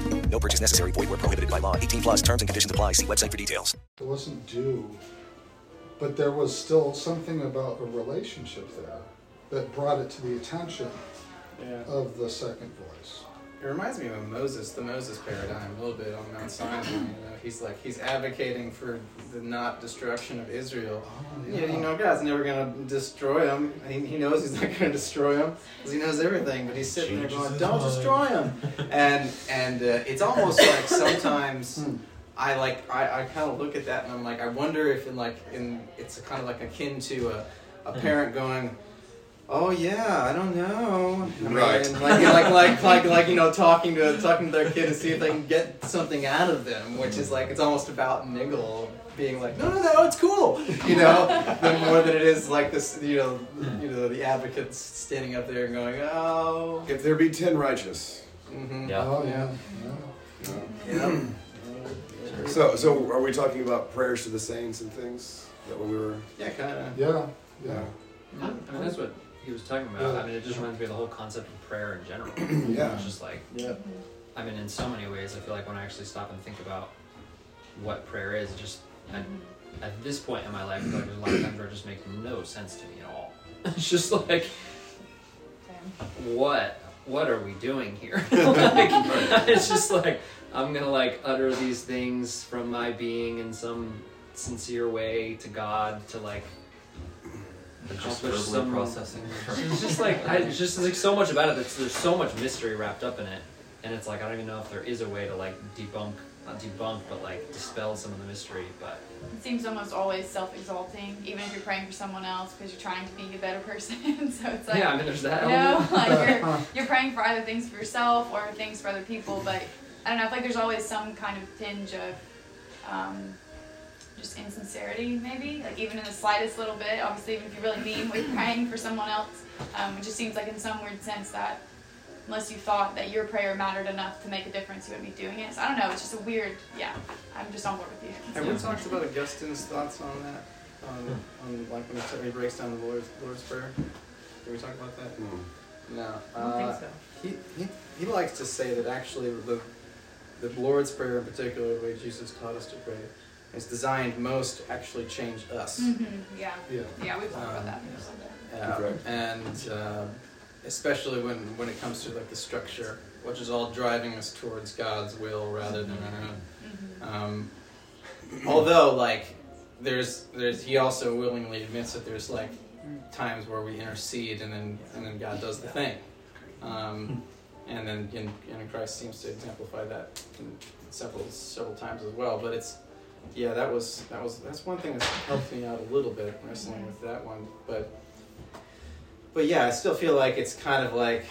No purchase necessary. Void where prohibited by law. 18 plus terms and conditions apply. See website for details. It wasn't due, but there was still something about a relationship there that brought it to the attention Yeah. of the second voice. It reminds me of Moses, the Moses paradigm, a little bit on Mount Sinai. You know, he's like he's advocating for the not destruction of Israel. yeah. you know, God's never gonna destroy him. He, he knows he's not gonna destroy him because he knows everything. But he's sitting there going, "Don't mind." destroy him." And and uh, it's almost like sometimes. [laughs] I like I, I kind of look at that and I'm like I wonder if in like in it's kind of like akin to a, a parent going, oh yeah I don't know I mean, Right. and like, like like like like you know talking to talking to their kid to see if they can get something out of them which is like it's almost about niggle being like no no no it's cool you know the more than it is like this you know you know the advocates standing up there and going oh If there be ten righteous. mm-hmm. Yeah. Oh yeah. yeah. So, so are we talking about prayers to the saints and things? That what we were? yeah kind of Yeah, yeah. I mean, that's what he was talking about. I mean, it just reminds me of the whole concept of prayer in general. [clears throat] Yeah. It's just like, Yeah. I mean, in so many ways, I feel like when I actually stop and think about what prayer is, just, I, mm-hmm. at this point in my life, I feel like there's a lot of times where it just makes no sense to me at all. [laughs] It's just like, what? What are we doing here? [laughs] [laughs] like, it's just like, I'm gonna like utter these things from my being in some sincere way to God to like Just accomplish verbally some processing. It's just like I, it's just like so much about it. That's, there's so much mystery wrapped up in it, and it's like I don't even know if there is a way to like debunk not debunk, but like dispel some of the mystery. But It seems almost always self-exalting, even if you're praying for someone else because you're trying to be a better [laughs] person. so it's like, Yeah, I mean, there's that You know, like you're, [laughs] you're praying for either things for yourself or things for other people. But I don't know. I feel like there's always some kind of tinge of um, just insincerity, maybe. Like even in the slightest little bit. Obviously, even if you really mean what you're praying for someone else, um, it just seems like in some weird sense that unless you thought that your prayer mattered enough to make a difference, you wouldn't be doing it. So I don't know. It's just a weird. Yeah, I'm just on board with you. Have we talked about Augustine's thoughts on that? On, on like when he, t- he breaks down the Lord's, Lord's Prayer? Did we talk about that? No. I don't think Uh, so. He, he, he likes to say that actually the, the Lord's Prayer in particular, the way Jesus taught us to pray, is designed most to actually change us. hmm Yeah. Yeah. Yeah, we've talked about Um, that. Uh, Correct. and uh, especially when, when it comes to like the structure, which is all driving us towards God's will rather than our own. Um, although, like, there's there's he also willingly admits that there's like times where we intercede and then and then God does the thing, um, and then in, and Christ seems to exemplify that in several several times as well. But it's yeah, that was that was that's one thing that's helped me out a little bit wrestling with that one, but but yeah, I still feel like it's kind of like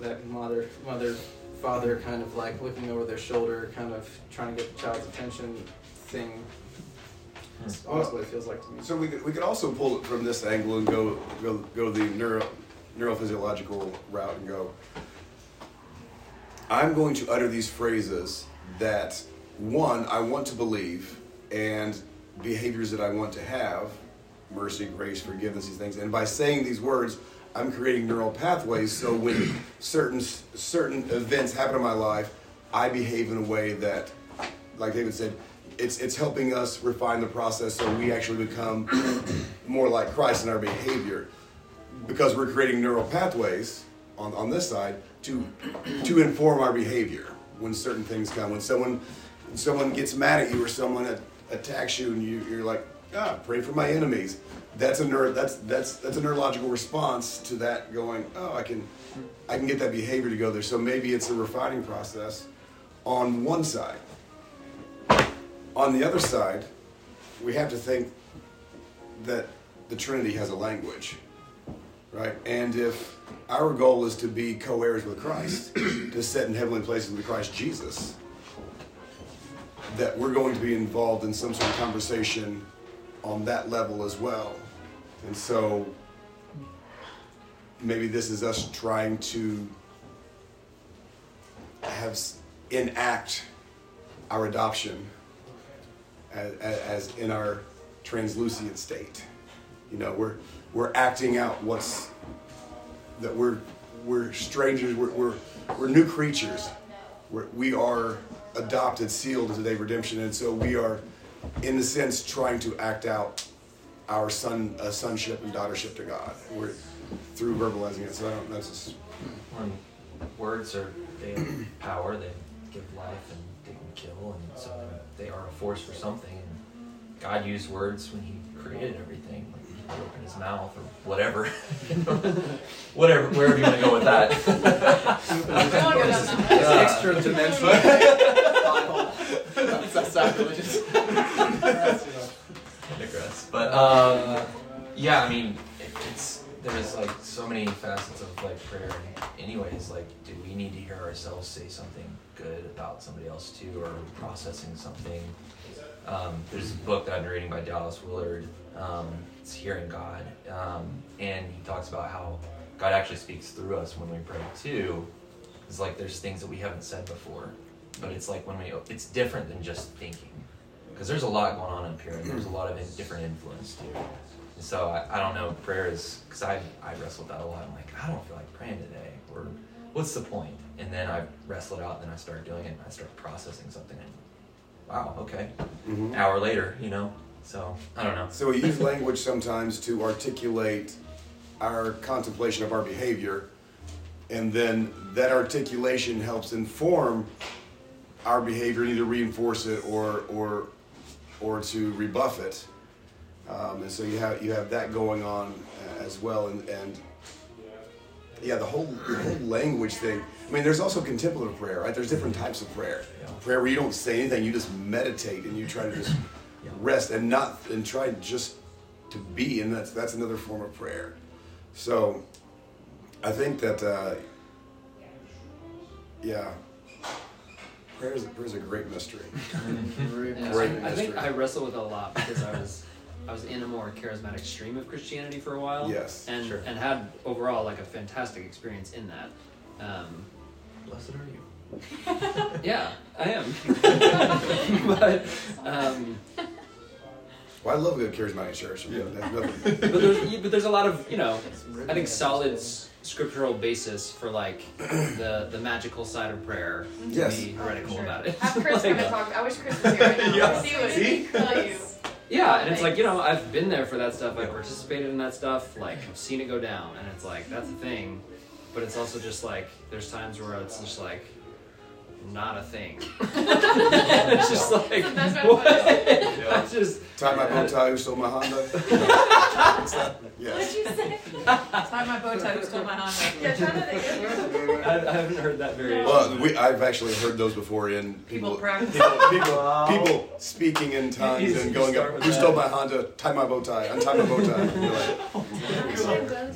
that mother, mother, father kind of like looking over their shoulder, kind of trying to get the child's attention thing. That's hmm. almost what it feels like to me. So we could, we could also pull it from this angle and go go go the neuro neurophysiological route and go. I'm going to utter these phrases that one I want to believe and behaviors that I want to have, mercy, grace, forgiveness, these things. And by saying these words, I'm creating neural pathways. So when certain certain events happen in my life, I behave in a way that, like David said, it's it's helping us refine the process so we actually become more like Christ in our behavior because we're creating neural pathways on, on this side to to inform our behavior when certain things come. When someone when someone gets mad at you or someone attacks you and you, you're like, ah, pray for my enemies. That's a neuro, that's that's that's a neurological response to that going, oh, I can I can get that behavior to go there. So maybe it's a refining process on one side. On the other side, we have to think that the Trinity has a language, right? And if our goal is to be co heirs with Christ, to sit in heavenly places with Christ Jesus, that we're going to be involved in some sort of conversation on that level as well. And so maybe this is us trying to have enact our adoption as, as in our translucent state. You know, we're we're acting out what's that we're we're strangers. We're we're, we're new creatures. We're, we are adopted, sealed into the day of redemption, and so we are, in a sense, trying to act out our son uh, sonship and daughtership to God. We're through verbalizing it. So I don't. That's just. When words are they have power, they give life and they can kill, and so they are a force for something. And God used words when He created everything. Like He opened His mouth or whatever, [laughs] whatever, wherever you want to go with that. [laughs] It's extra dimensional. [laughs] That's, that's sacrilegious. digress. But um, yeah, I mean, it, it's there's like so many facets of like prayer. And anyways, like, do we need to hear ourselves say something good about somebody else too, or processing something? Um, there's a book that I've been reading by Dallas Willard. Um, it's Hearing God, um, and he talks about how God actually speaks through us when we pray too. It's like there's things that we haven't said before, but it's like when we it's different than just thinking because there's a lot going on up here and there's a lot of in, different influence too and so I, I don't know prayer is because I, I wrestled that a lot i'm like i don't feel like praying today or what's the point? and then i wrestle it out and then i start doing it and i start processing something and wow okay Mhm. hour later you know so i don't know So we use language sometimes to articulate our contemplation of our behavior, and then that articulation helps inform our behavior, and either reinforce it or or or to rebuff it. Um, and so you have you have that going on uh, as well, and and yeah, the whole the whole language thing. I mean, there's also contemplative prayer, right? There's different types of prayer. Prayer where you don't say anything, you just meditate and you try to just rest and not and try just to be, and that's that's another form of prayer. So, I think that uh, yeah, prayer is, prayer is a great mystery. great, Yeah, great I, I mystery. think I wrestle with it a lot because I was I was in a more charismatic stream of Christianity for a while. Yes, and sure. and had overall like a fantastic experience in that. Um, Blessed are you. [laughs] yeah, I am. [laughs] [laughs] but um, Well, I love a good charismatic church. I mean, that's nothing- [laughs] but there's but there's a lot of you know I think solid scriptural basis for like the the magical side of prayer to Yes. be heretical about it. Have Chris [laughs] Like, come and talk. I wish Chris was here right now. [laughs] Yeah. See what See? he can tell you. Yeah, and it's like, you know, I've been there for that stuff. I participated in that stuff. Like, I've seen it go down. And it's like, that's a thing. But it's also just like, there's times where it's just like, not a thing. [laughs] it's just like, what? [laughs] I just. Tie [laughs] my bow tie, who stole my Honda? What's that? Yes. you say? Tie my bow tie, who stole my Honda? Yeah, try to think I, I haven't heard that very. Well, we, I've actually heard those before in people People practice. people, people, people speaking in tongues You- and going up. with Who stole my Honda? Tie my bow tie. Untie my bow tie. You're like, oh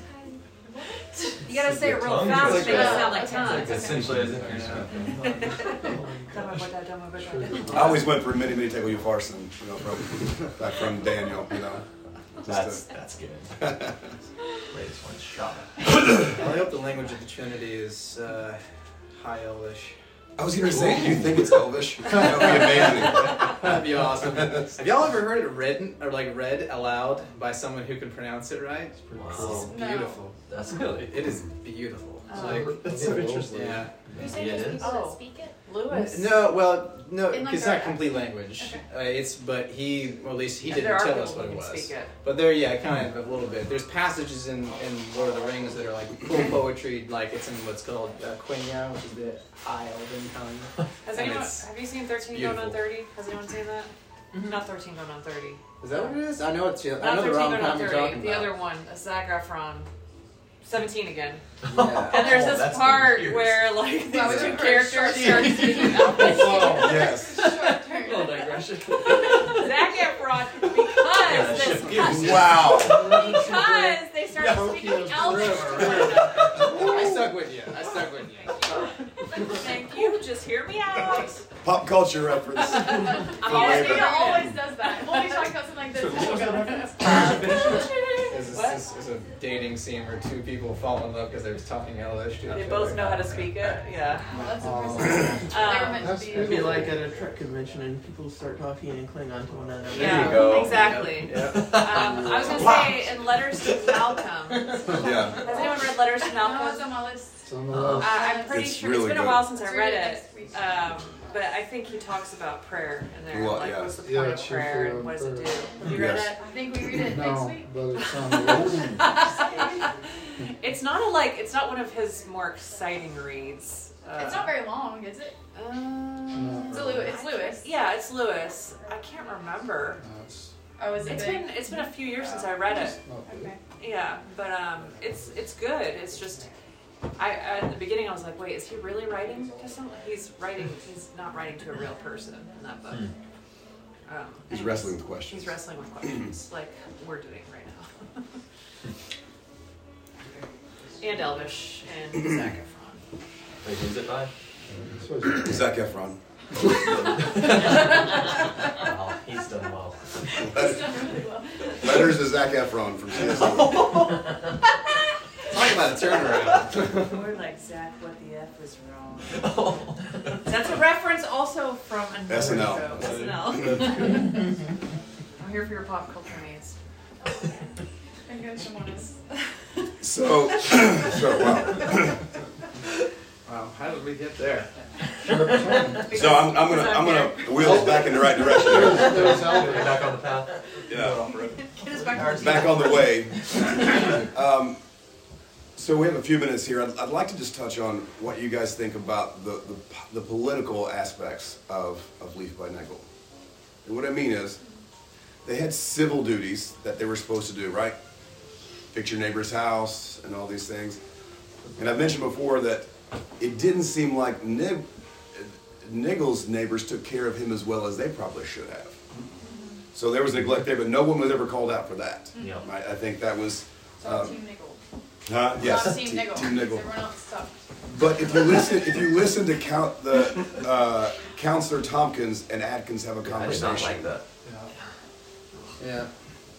You gotta say it real Tongue? fast, It's make it like a- sound like it's essentially as if you're Tie my bow tie, tie my bow tie. I always went for mene, mene, tekel upharsin, you know, from back from Daniel, you know. That's to- that's good. [laughs] Latest one shot. Well, I hope the language of the Trinity is uh, High Elvish. I was gonna say, do you think it's Elvish? [laughs] That would be amazing. That'd be awesome. [laughs] Have y'all ever heard it read or like read aloud by someone who can pronounce it right? Wow. It's beautiful. That's good. It is beautiful. Oh. Like That's so interesting. Yeah. You're saying Yeah, it there's is. people Oh. that speak it? Lewis. No, well, no, like, it's not complete language. Uh, it's but he, or at least he And didn't tell us what it was. speak it. But there, yeah, kind of a little bit. There's passages in, in Lord of the Rings that are like cool [laughs] poetry, like it's in what's called uh, Quenya, which is the High Elven tongue. Has anyone, have you seen 13 going on 30? Has anyone seen that? Not 13 going on 30. Is that what it is? I know it's. I Not know the 13 wrong going on time you're 30. talking The about. other one, a Zac Efron. 17 again. Yeah. And there's Oh, this part where like these Wow, two went for a short characters start speaking [laughs] Elvish. Oh, yes. Short. Little digression. Zac Efron because this Wow. because they started speaking Elvish to one another. I stuck with you. I stuck with you. Thank you. Just hear me out. Pop culture reference. I'm [laughs] Yeah, always Nina always does that. We'll be talking about something like this. and she'll go, This is, this is a dating scene where two people fall in love because they're talking Elvish. to They each both know how to speak it. Yeah. Well, that's Oh. impressive. They were Um, meant That's to be. It'd be like at a truck convention and people start talking and Klingon to one another. yeah, you go. exactly. Yep. Um, I was gonna say in Letters to Malcolm. [laughs] Yeah. Has anyone read Letters to No, Malcolm? it's on my list. It's on the Uh. I'm pretty It's sure really it's been good. a while since I read read it it. next week. Um, but I think he talks about prayer in there. Well, like, yeah. what's the point it's of prayer prayer and what does it do? Have you read Yes. it? I think we read it next week. but it's on the. [laughs] It's not a like. It's not one of his more exciting reads. Uh, It's not very long, is it? Um, It's Lewis. It's Lewis. yeah, it's Lewis. I can't remember. No, it's Oh, is it It's big? been it's been a few years since I read it. Okay. Yeah, but um, it's it's good. It's just, I at the beginning I was like, wait, is he really writing to someone? He's writing. He's not writing to a real person in that book. Um, He's and wrestling with questions. He's wrestling with questions, [clears throat] like we're doing right now. [laughs] and Elvish and Zac Efron. Wait, who's it by? So Zac Efron. Wow, he's done well. It's done really well. Letters to Zac Efron from CSU. [laughs] Talk about a turnaround. Or like Zach, what the f was wrong? Oh. That's a reference also from another SNL. show. SNL. I'm here for your pop culture needs. I'm gonna Shimona's. So, [coughs] so wow. Wow, how did we get there? So I'm, I'm gonna I'm gonna wheel us back in the right direction. There here. was- there was Are we Albert. back on the path? Yeah. Get us back Back on the way. Um, so we have a few minutes here. I'd, I'd like to just touch on what you guys think about the, the, the political aspects of, of Leaf by Niggle. And what I mean is, they had civil duties that they were supposed to do, right? Fix your neighbor's house and all these things. And I've mentioned before that it didn't seem like Nig- Niggle's neighbors took care of him as well as they probably should have. So there was neglect there, but no one was ever called out for that. Yeah. I, I think that was. So um, Team Niggle. Huh? Yes. Not Team Niggle. Team Niggle. Everyone else sucked. But if you listen, if you listen to count the uh, Counselor Tompkins and Atkins have a I did conversation. not like that. Yeah.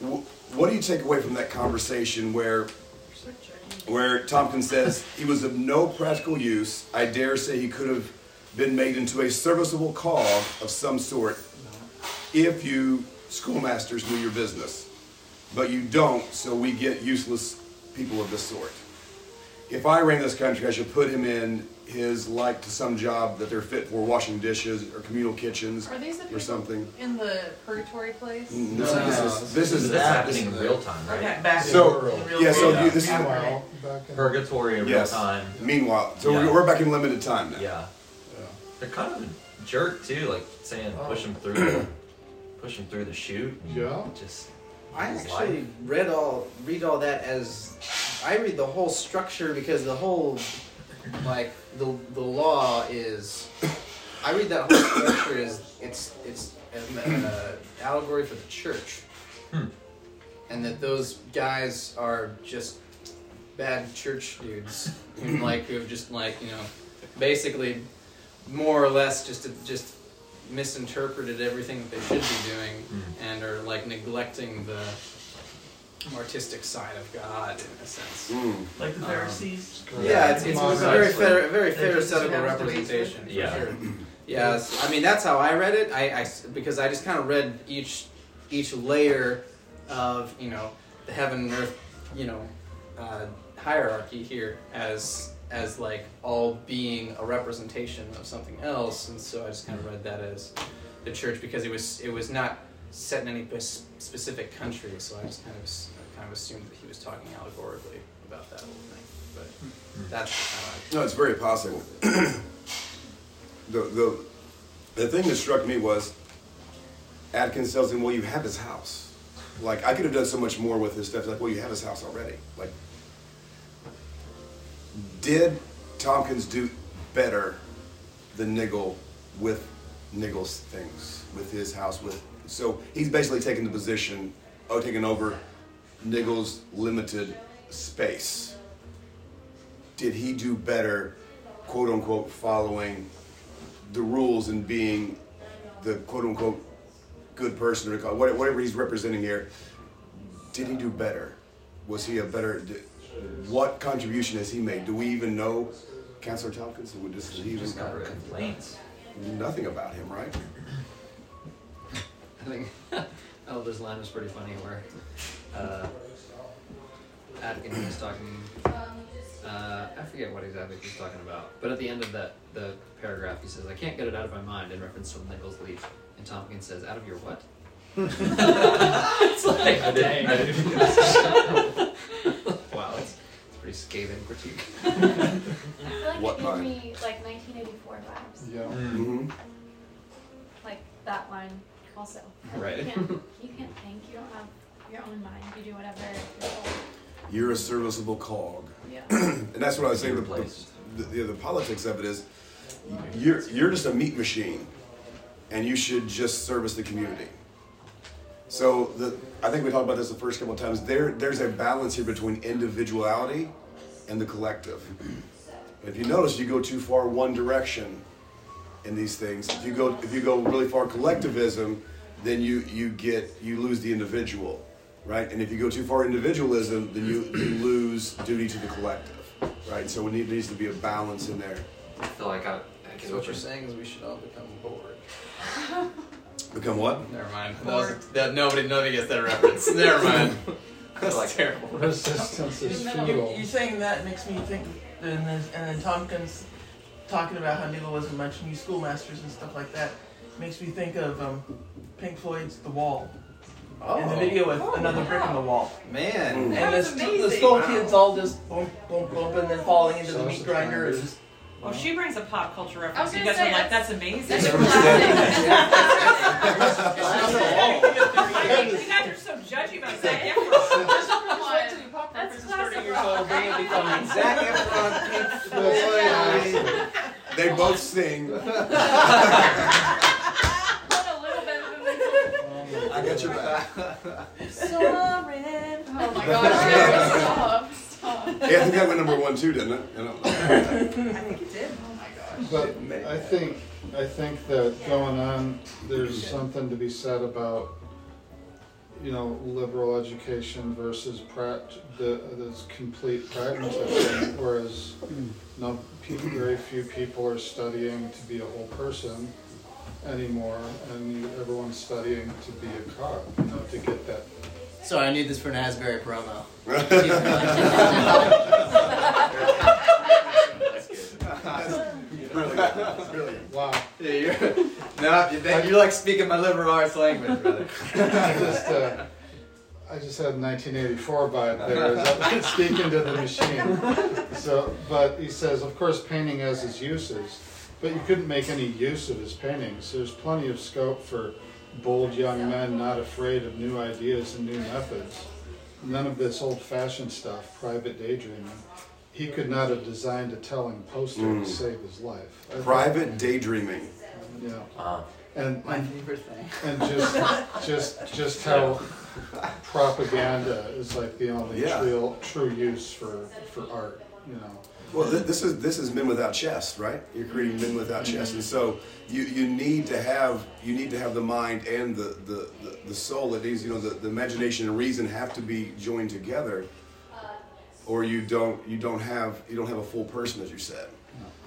Wh- What do you take away from that conversation where, where Tompkins says he was of no practical use? I dare say he could have been made into a serviceable cog of some sort if you schoolmasters knew your business, but you don't. So we get useless people of this sort. If I ran this country, I should put him in his like to some job that they're fit for, washing dishes or communal kitchens Are these the or people something. in the purgatory place? Mm, This, this is this is This is at- happening in real time, right? Okay. Back So in real yeah, so time. you, this is Meanwhile, back in- Purgatory in real yes. time. Meanwhile, so Yeah. we're, we're back in limited time now. Yeah. They're kind of a jerk too, like saying push him through push him through the chute. and Yeah. Just I actually life. read all read all that as I read the whole structure because the whole like the the law is I read that whole structure as it's it's an uh, allegory for the church, Hmm. and that those guys are just bad church dudes who like who have just like you know basically more or less just just misinterpreted everything that they should be doing Hmm. and are like neglecting the artistic side of God in a sense. Mm. Like the Um, Pharisees. Yeah, it's, it's, it's a very fair, very pharisaical supposed to be representation. For Yeah. Sure. Yeah. it's- I mean that's how I read it. I, I s- because I just kind of read each each layer of you know the heaven and earth you know uh, hierarchy here as as like all being a representation of something else, and so I just kind of read that as the church because it was it was not set in any pes- specific country, so I just kind of kind of assumed that he was talking allegorically about that whole thing. But hmm. that's how I No, it's very possible. [clears throat] the, the, the thing that struck me was Atkins tells him, Well, you have his house. Like, I could have done so much more with his stuff. Like, well, you have his house already. Like, did Tompkins do better than Niggle with Niggle's things, with his house? With So he's basically taking the position, oh, taking over Niggle's limited space did he do better, quote unquote, following the rules and being the quote unquote good person or whatever he's representing here? Did he do better? Was he a better? Did, what contribution has he made? Do we even know, Councilor Tompkins? Would this he even Just got complaints. Nothing about him, right? [laughs] I think [laughs] Elder's line was pretty funny where uh, Atkins was talking. Uh, I forget what exactly he's talking about, but at the end of that the paragraph, he says, "I can't get it out of my mind," in reference to Niggle's leaf, and Tompkins says, "Out of your what?" [laughs] it's like, I didn't- dang. I didn't- wow, it's, it's a pretty scathing critique. [laughs] I feel like What it gives line? me like 1984 vibes. Yeah. Mm-hmm. Like that line also. Right. You can't, [laughs] you can't think. You don't have your own mind. You do whatever you're. You're a serviceable cog. Yeah. [clears throat] and that's what I was saying. The, the, the, the politics of it is, you're you're just a meat machine, and you should just service the community. So the I think we talked about this the first couple of times. There there's a balance here between individuality and the collective. If you notice, you go too far one direction in these things. If you go if you go really far collectivism, then you you get you lose the individual, right? And if you go too far individualism, then you, you lose duty to the collective, right? So it need- needs to be a balance in there. I feel like I. I So what you're saying is we should all become Borg. [laughs] Become what? Never mind. That, was, that nobody nobody gets that reference. Never mind. [laughs] That's like- terrible. Resistance is You, futile. you saying that makes me think, and then, and then Tompkins talking about how Niggle wasn't much new schoolmasters and stuff like that makes me think of um, Pink Floyd's The Wall. in the Oh. video with Oh, another brick in the wall. Man. And That the, was st- the amazing. skull Wow. kids all just boom, boom, boom, and then falling into the Sounds meat grinder. fun, It's just Well, she brings a pop culture reference. You guys say, are like, that's- that's amazing. That's [laughs] classic. [laughs] You guys are so judgy about [laughs] Zac Efron. That's classic Nicole Bailey from Zac Efron, Pink Floyd. They both sing. I got your back. Soaring. Oh my gosh, Gary, stop, stop. Yeah, I think that went number one too, didn't it? You know? [laughs] I think it did. Oh my gosh. But I think, I think that going on, there's something to be said about, you know, liberal education versus prac, the, this complete pragmatism, whereas, no, people, very few people are studying to be a whole person anymore, and you, everyone's studying to be a cog, you know, to get that Sorry, I need this for an Asbury promo. Brilliant. Wow. Yeah, you're, no, you- you're like speaking my liberal arts language, brother. [laughs] I just, uh, I just had 1984 by it there. Is that speaking to the machine? So, but he says, of course, painting has its uses, but you couldn't make any use of his paintings. There's plenty of scope for bold young men not afraid of new ideas and new methods. None of this old-fashioned stuff, private daydreaming. He could not have designed a telling poster Mm. to save his life. I think- Private daydreaming. Yeah. And My favorite thing. and just just just how propaganda is like the only Yeah. real true use for for art you know Well, th- this is this is men without chest, right? You're creating men without chest, and so you, you need to have you need to have the mind and the the, the, the soul. That is, you know, the, the imagination and reason have to be joined together, or you don't you don't have you don't have a full person, as you said.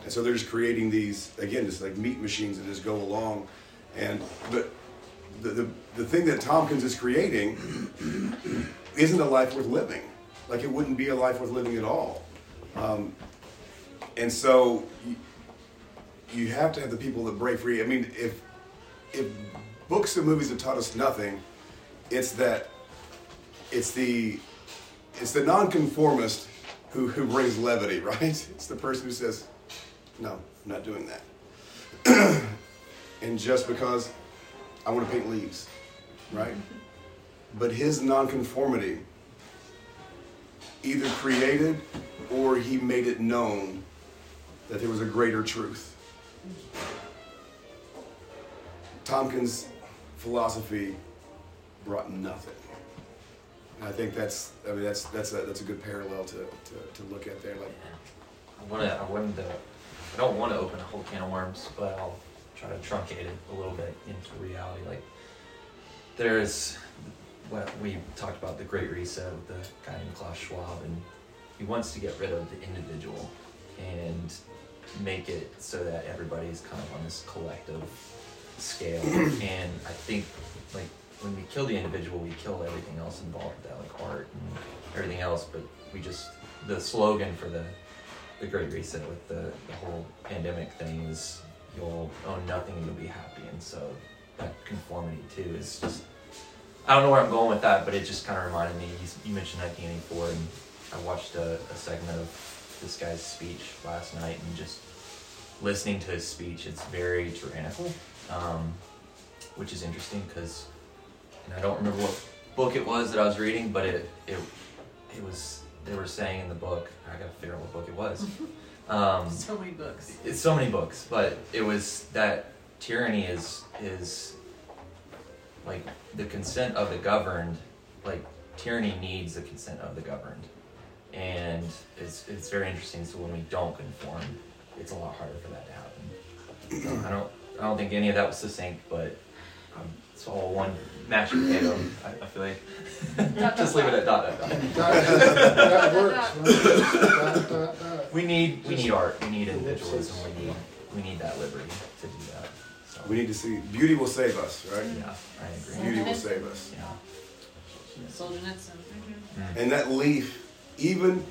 And so they're just creating these again, just like meat machines that just go along, and but the the, the thing that Tompkins is creating isn't a life worth living. Like it wouldn't be a life worth living at all. Um, and so you, you have to have the people that break free. I mean, if if books and movies have taught us nothing, it's that it's the it's the nonconformist who who brings levity, [laughs] right? It's the person who says, "No, I'm not doing that." [clears throat] and just because I want to paint leaves, right? But his nonconformity either created or he made it known that there was a greater truth. Tompkins' philosophy brought nothing. And I think that's, I mean, that's, that's, a, that's a good parallel to, to, to look at there. Like, I want to. I wanted to. I don't want to open a whole can of worms, but I'll try to truncate it a little bit into reality. Like there's what we talked about the Great Reset with the guy named Klaus Schwab, and he wants to get rid of the individual and make it so that everybody's kind of on this collective scale. [clears throat] and I think like when we kill the individual, we kill everything else involved with that, like art and everything else. But we just the slogan for the the Great Reset with the, the whole pandemic thing is you'll own nothing and you'll be happy. And so that conformity too is just I don't know where I'm going with that, but it just kind of reminded me. You, you mentioned 1984, and I watched a, a segment of this guy's speech last night, and just listening to his speech, it's very tyrannical, um, which is interesting because, and I don't remember what book it was that I was reading, but it it it was they were saying in the book. I gotta figure out what book it was. [laughs] Um, So many books. it's so many books, but it was that tyranny is is like the consent of the governed. Like tyranny needs the consent of the governed, and it's it's very interesting. So when we don't conform, it's a lot harder for that to happen. So I don't I don't think any of that was succinct, but um, it's all one mashed potato. I, I feel like [laughs] just leave it at dot dot dot. that works. We need we need art. We need individualism. We need we need that liberty to do that. So we need to see beauty will save us, right? yeah, I agree. Beauty will save us. Yeah. Solzhenitsyn. And that leaf, even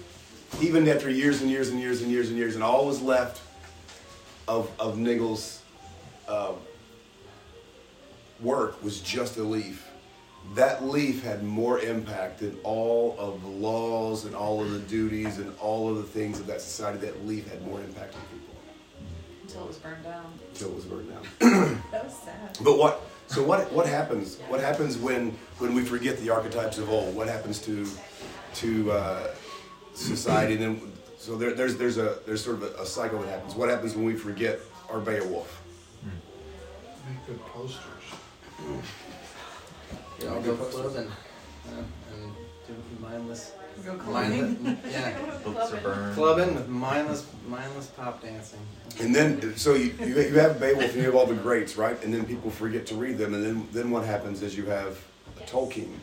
even after years and years and years and years and years, and all was left of of Niggle's uh, work was just a leaf. That leaf had more impact than all of the laws and all of the duties and all of the things of that society. That leaf had more impact on people Until it was burned down. until it was burned down. [clears throat] That was sad. But what? So what? What happens? What happens when when we forget the archetypes of old? What happens to to uh, society. And then so there, there's there's a there's sort of a, a cycle that happens. What happens when we forget our Beowulf? Make good posters. Yeah, I'll go clubbing uh, and do mindless. Go mindless- Yeah. [laughs] Books are burned. Clubbing with mindless, mindless pop dancing. And then, so you, you, you have Beowulf and you have all the greats, right? And then people forget to read them. And then, then what happens is you have a Tolkien,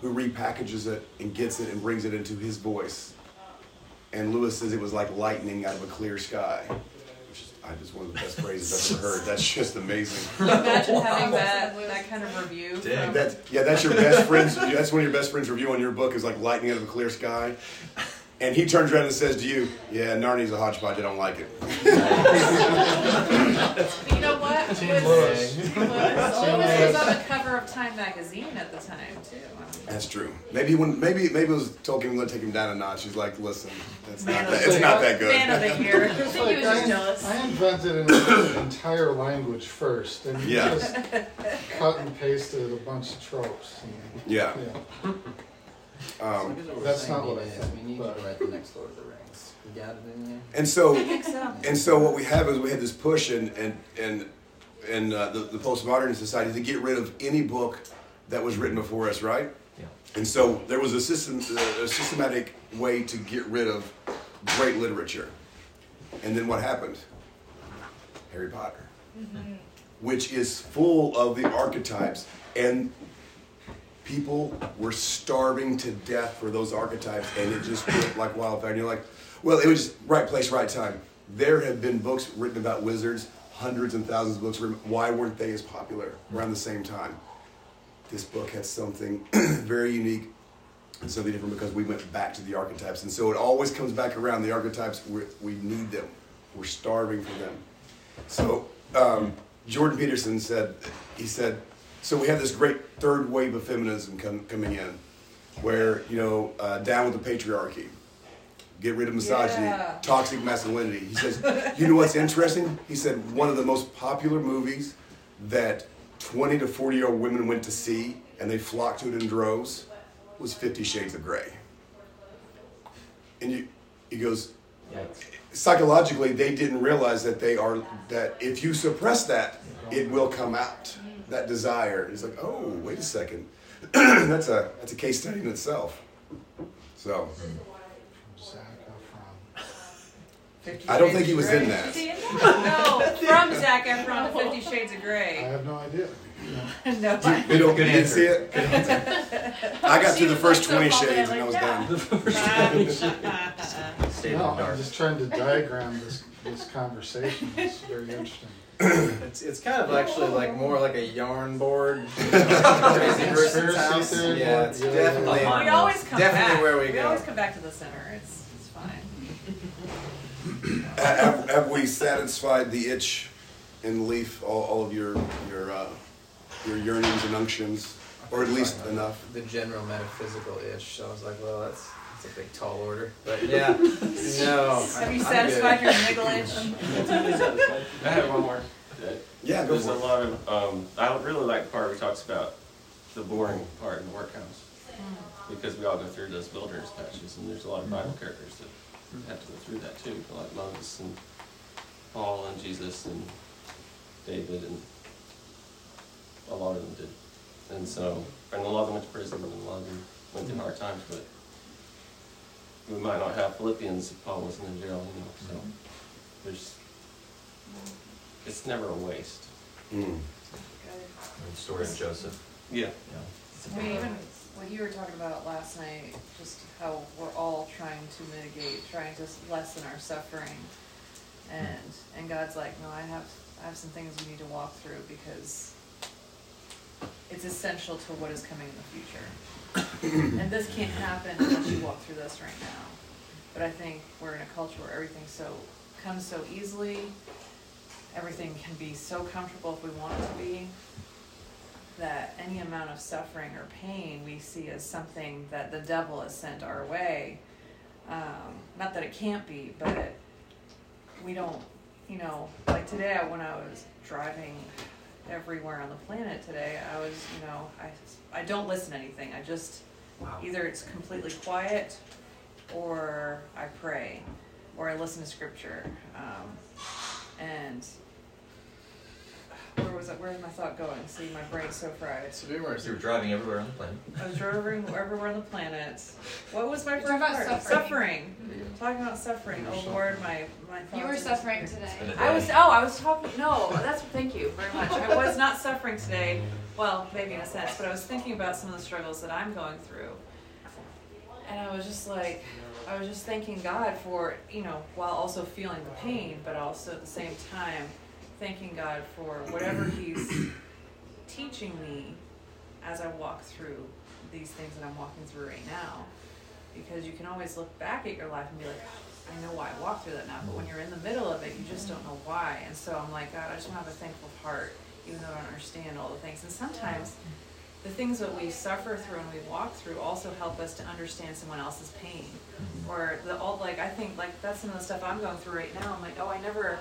who repackages it and gets it and brings it into his voice. And Lewis says it was like lightning out of a clear sky. Which is I just one of the best phrases I've ever heard. That's just amazing. [laughs] Imagine having that, that kind of review? from- That, yeah, that's your best friend's. That's one of your best friends' review on your book is like lightning out of a clear sky. And he turns around and says to you, "Yeah, Narnia's a hodgepodge. I don't like it." You know what? Lewis, Team Lewis, Lewis. Lewis was on the cover of Time magazine at the time too. That's true. Maybe when maybe maybe it was Tolkien going to take him down a notch. He's like, "Listen, it's Man not that, it's not that good." Man of the [laughs] year. I It's think he was like just jealous. I invented an [coughs] entire language first, and you Yeah. just cut and pasted a bunch of tropes. and- Yeah. yeah. Um, That's not what I think. think. We need you to write the next Lord of the Rings. You got it in there? And so, so. and so, what we have is we had this push in and and and uh, the, the postmodern society to get rid of any book that was written before us, right? Yeah. And so there was a system, a systematic way to get rid of great literature. And then what happened? Harry Potter, which is full of the archetypes, and people were starving to death for those archetypes, and it just went like wildfire. And you're like, well, it was right place, right time. There have been books written about wizards, hundreds and thousands of books written. Why weren't they as popular around the same time? This book had something [clears throat] very unique and something different because we went back to the archetypes. And so it always comes back around. The archetypes, we need them. We're starving for them. So um, Jordan Peterson said, he said, so we have this great third wave of feminism com- coming in, where you know, uh, down with the patriarchy, get rid of misogyny, Yeah. toxic masculinity. He says, you know what's interesting? He said one of the most popular movies that 20 to 40 year old women went to see and they flocked to it in droves was Fifty Shades of Grey. And you, he goes, psychologically, they didn't realize that they are, that if you suppress that, it will come out. That desire. He's like, oh, wait a second. [clears throat] that's a that's a case study in itself. So I don't think he was in that. Is he in that? no, from Zac Efron to Fifty Shades of Grey. I have no idea. [laughs] no. You don't Good you didn't see it? I got through [laughs] the first 20 shades and I was done. Stay in No, the I'm just trying to diagram this, this conversation. It's very interesting. [clears throat] It's, it's kind of actually like more like a yarn board. [laughs] Crazy person's house. Yeah, it's yeah. definitely. We always come definitely back. where we we go. We always come back to the center. It's it's fine. have, have we satisfied the itch in Leaf, all, all of your your uh, your yearnings and unctions, or at least enough? The general metaphysical itch. So I was like, well, that's that's a big tall order. But [laughs] yeah, no. Have you I'm satisfied good. your niggle itch? [laughs] I have one more. Yeah, go There's for a it. lot of, um, I really like the part where he talks about the boring part in the workhouse. Because we all go through those wilderness patches, and there's a lot of Bible characters that have to go through that too, like Moses and Paul and Jesus and David and a lot of them did. And so, and a lot of them went to prison and a lot of them went through hard times, but we might not have Philippians if Paul wasn't in jail, you know, so there's, it's never a waste. Mm. And the story of Joseph. Yeah. I mean, even what you were talking about last night, just how we're all trying to mitigate, trying to lessen our suffering, and and God's like, no, I have I have some things we need to walk through because it's essential to what is coming in the future, and this can't happen unless you walk through this right now. But I think we're in a culture where everything so comes so easily, everything can be so comfortable if we want it to be that any amount of suffering or pain we see as something that the devil has sent our way. Um, not that it can't be, but we don't, you know, like today when I was driving everywhere on the planet today, I was, you know, I, I don't listen to anything. I just Either it's completely quiet, or I pray, or I listen to scripture. Um, and where was it? Where was my thought going? See, my brain's so fried. So we were You were driving everywhere on the planet. I was driving everywhere on the planet. What was my You're first talking about part? suffering. Suffering. Talking about suffering. Oh Lord, my my thoughts. You were suffering today. I was. Oh, I was talking. No, that's. Thank you very much. I was not suffering today. Well, maybe in a sense, but I was thinking about some of the struggles that I'm going through, and I was just like, I was just thanking God for you know, while also feeling the pain, but also at the same time, thanking God for whatever He's teaching me as I walk through these things that I'm walking through right now. Because you can always look back at your life and be like, "Oh, I know why I walked through that now. But when you're in the middle of it, you just don't know why. And so I'm like, God, I just want to have a thankful heart, even though I don't understand all the things. And sometimes the things that we suffer through and we walk through also help us to understand someone else's pain. Or the all like I think like that's some of the stuff I'm going through right now. I'm like, oh, I never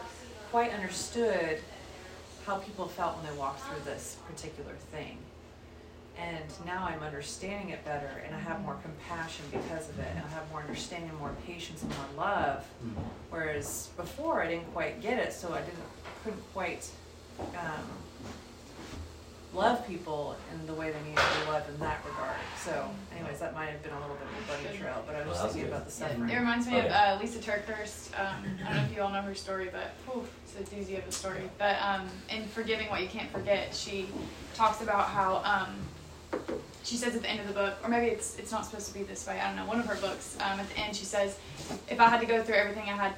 quite understood how people felt when they walked through this particular thing. And now I'm understanding it better and I have more compassion because of it and I have more understanding, more patience and more love. Whereas before I didn't quite get it, so I didn't couldn't quite um, love people in the way they need to be loved in that regard. So, anyways, that might have been a little bit of a bunny trail, but I was Well, just thinking good. about the Yeah, it reminds me Oh, of uh, Lysa TerKeurst. Um, I don't know if you all know her story, but whew, it's a doozy of a story. But um, in Forgiving What You Can't Forget, she talks about how um, she says at the end of the book, or maybe it's it's not supposed to be this way. I don't know. One of her books um, at the end, she says, if I had to go through everything I had,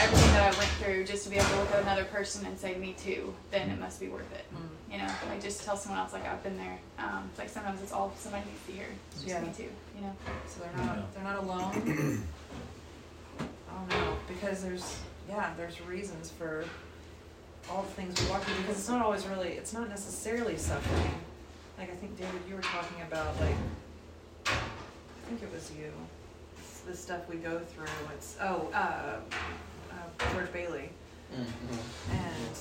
everything that I went through, just to be able to look at another person and say me too, then it must be worth it. Mm. You know, like just tell someone else like I've been there. Um, like sometimes it's all somebody needs to hear. It's just Yeah. me too. You know. So they're not they're not alone. [clears throat] I don't know because there's yeah there's reasons for all the things we walk through because it's not always really it's not necessarily suffering. Like I think David, you were talking about like I think it was you. It's the stuff we go through. It's oh uh, uh, George Bailey and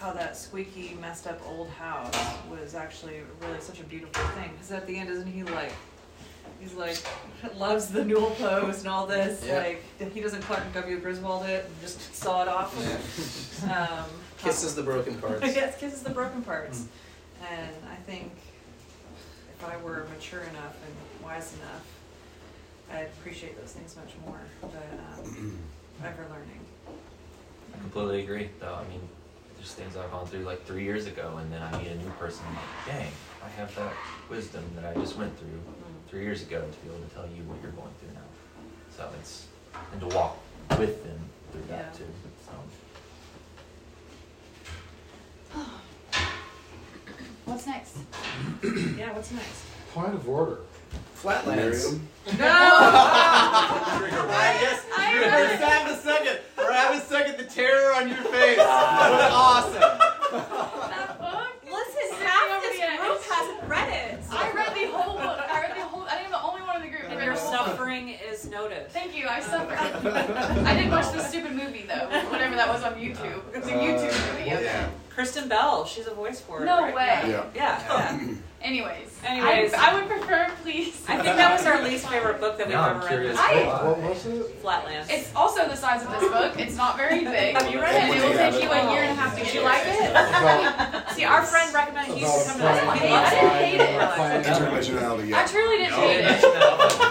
how that squeaky, messed up old house was actually really such a beautiful thing. Because at the end, isn't he like, he's like, loves the newel post and all this. Yeah. Like, he doesn't Clark W. Griswold it and just saw it off. Yeah. [laughs] Um, Kisses the broken [laughs] parts. yes, kisses the broken parts. And I think if I were mature enough and wise enough, I'd appreciate those things much more. But um, [clears throat] ever learning. I completely agree, though. I mean, there's things I've gone through like three years ago, and then I meet a new person. I'm like, dang, I have that wisdom that I just went through mm-hmm. three years ago to be able to tell you what you're going through now. So it's and to walk with them through that Yeah. too. So What's next? [clears throat] yeah, what's next? Point of order. Flatlands. No! [laughs] I guess I you remember- for half a second. For half a second, the terror on your face [laughs] was awesome. That book? Listen, half half this this group group hasn't read it. I read the whole book. I read the whole. I think I'm the only one in the group. that read your the whole book. suffering is noted. Thank you. I suffered. [laughs] I didn't watch the stupid movie though. Whatever that was on YouTube. It's a YouTube uh, movie. Okay. Yeah. Kristen Bell, she's a voice for it. No right? way. Yeah. Yeah. yeah. [clears throat] Anyways. Anyways. I, I would prefer, please. I think that was our least favorite book that we've Now ever read. curious I- why. What was it? Flatlands. It's also the size of this book. It's not very [laughs] big. Have you read it? it will take you a year and a half to Did get you it. like it? [laughs] See, our friend recommended he used to come to about us. a He I loves didn't hate it. Interdimensionality, I yeah. truly didn't hate it.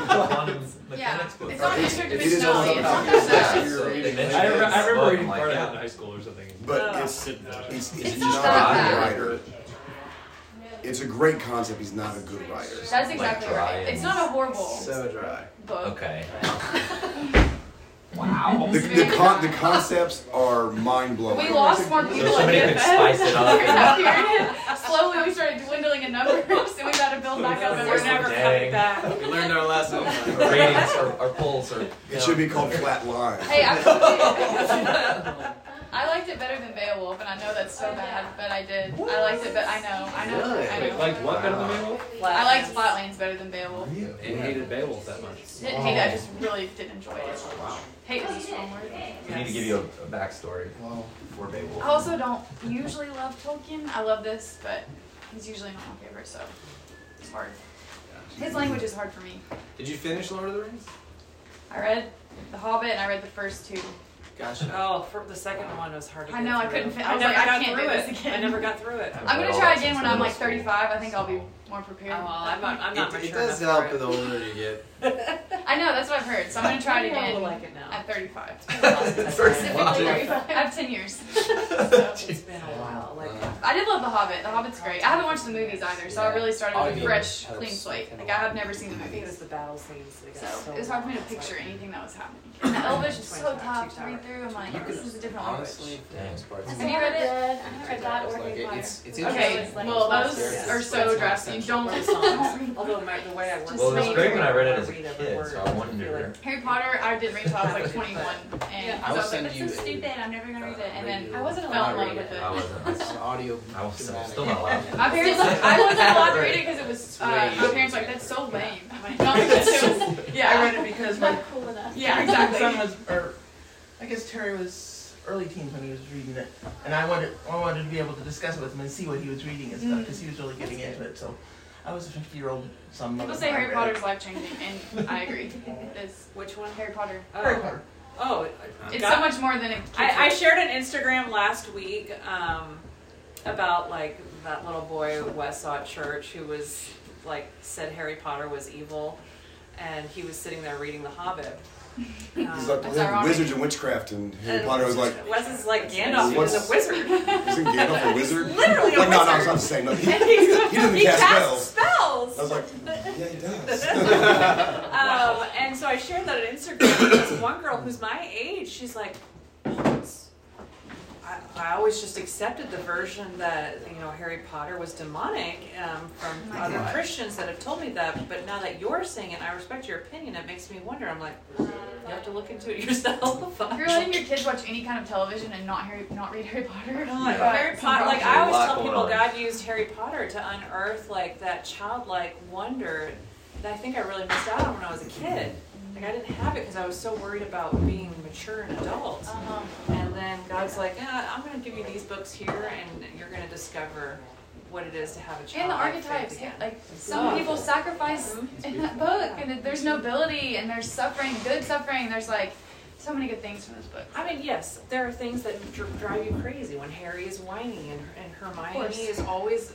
quantum Yeah, mechanics book. it's not If- interdimensionality. if it is It's not about their physics, size. you're reading They it. I, remember, I remember reading part of yeah. that in high school or something. But Oh. it's, Didn't finish it. it's, It's not not that a bad. writer. It's a great concept. He's not a good writer. That's exactly dry right. It's not a horrible So dry. book. Okay. [laughs] The, the, con- the concepts are mind blowing. We lost more people So somebody could spice it up. during that period. Slowly we started dwindling in numbers [laughs] and we got to build back up. And We're we're never Dang. coming back. We learned our lesson. Our ratings, our, our polls are. It should be called Flat Line. Hey, I, [laughs] I liked it better than Beowulf, and I know that's so oh, bad, but I did. I liked it, but I know, I know, Really? I Wait, know. like what better than Beowulf? I liked Flatlands better than Beowulf. And hated Beowulf that much. Didn't hate it, I just really didn't enjoy it. Wow. Hate is a strong word. We need to give you a, a backstory Wow. for Beowulf. I also don't usually love Tolkien. I love this, but he's usually not my favorite, so it's hard. His language is hard for me. Did you finish Lord of the Rings? I read The Hobbit and I read the first two. Gotcha. Oh, for the second one was hard to I get know, I couldn't fin- I I, was never like, I can't through do it. this again. I never got through it. I'm gonna try again when I'm like 35. I think I'll be more prepared. Oh, well, I'm not, I'm not It, it mature does help for the older you get. [laughs] I know, that's what I've heard. So I'm gonna try it Maybe I again like it now. at 35. [laughs] 35. Specifically 35. I have 10 years. [laughs] It's been a while. Like, uh-huh. I did love The Hobbit. The Hobbit's great. I haven't watched the movies either, so I really started with a fresh, has clean slate. Like I have never seen the I think it was the battle scenes. So so it was hard for me to picture like- anything that was happening. [coughs] And the Elvish is so tough to read through. I'm like, this is a different honestly, language. for the most part, Have you read it? I haven't read that or Like, Harry it's- it's Okay, interesting. well those are so it's drastic. You don't, Like songs. [laughs] Although my, the way I work. Well, it was great when I read it as a kid, so I I wonder. like- Harry Potter, I didn't read until I was like 21, [laughs] and Yeah. I I was like, send "That's so stupid. I'm never gonna read it." And then I wasn't [laughs] not fell in love read with it. I wasn't. an audio. I was still, not allowed. My parents, I wasn't allowed to read it because it was. Uh, my parents were like, "That's so lame." I'm like, "No, because it. Yeah, I read it because my Not cool enough. Yeah, exactly. son was, or I guess Terry was early teens when he was reading it, and I wanted I wanted to be able to discuss it with him and see what he was reading and stuff because he was really getting into it. So I was a 50 year old son. People mother say when I Harry read Potter it. is life changing, and I agree. It [laughs] is. Which one? Harry Potter. Oh. Harry Potter. Oh, It's God. so much more than a. kid's I, I shared an Instagram last week um, about like that little boy Wes saw at church who was like said Harry Potter was evil, and he was sitting there reading The Hobbit. Um, He's like That's ironic. wizards and witchcraft, and Harry and Potter was like, Wes is like Gandalf. He was What's- a wizard. isn't Gandalf a [laughs] wizard? literally a like, no, no. I'm not saying no. [laughs] He, he doesn't he cast casts spells. spells. I was like, yeah, he does. [laughs] um, and so I shared that on Instagram. And this one girl who's my age, she's like, "Oh, it's- I, I always just accepted the version that you know Harry Potter was demonic um, from other God. Christians that have told me that. But now that you're saying it, and I respect your opinion. It makes me wonder. I'm like, you have to look into it [laughs] yourself. If you're letting your kids watch any kind of television and not Harry, not read Harry Potter, No, like you've Harry Potter. Like. I always tell people, on. God used Harry Potter to unearth like that childlike wonder that I think I really missed out on when I was a kid. Like I didn't have it because I was so worried about being mature and adult. Uh-huh. And then God's like, yeah, I'm going to give you these books here, and you're going to discover what it is to have a child. And the archetypes, like some people sacrifice [laughs] in that book, and there's nobility, and there's suffering, good suffering. There's like so many good things from this book. I mean, yes, there are things that dr- drive you crazy when Harry is whining and, and Hermione is always.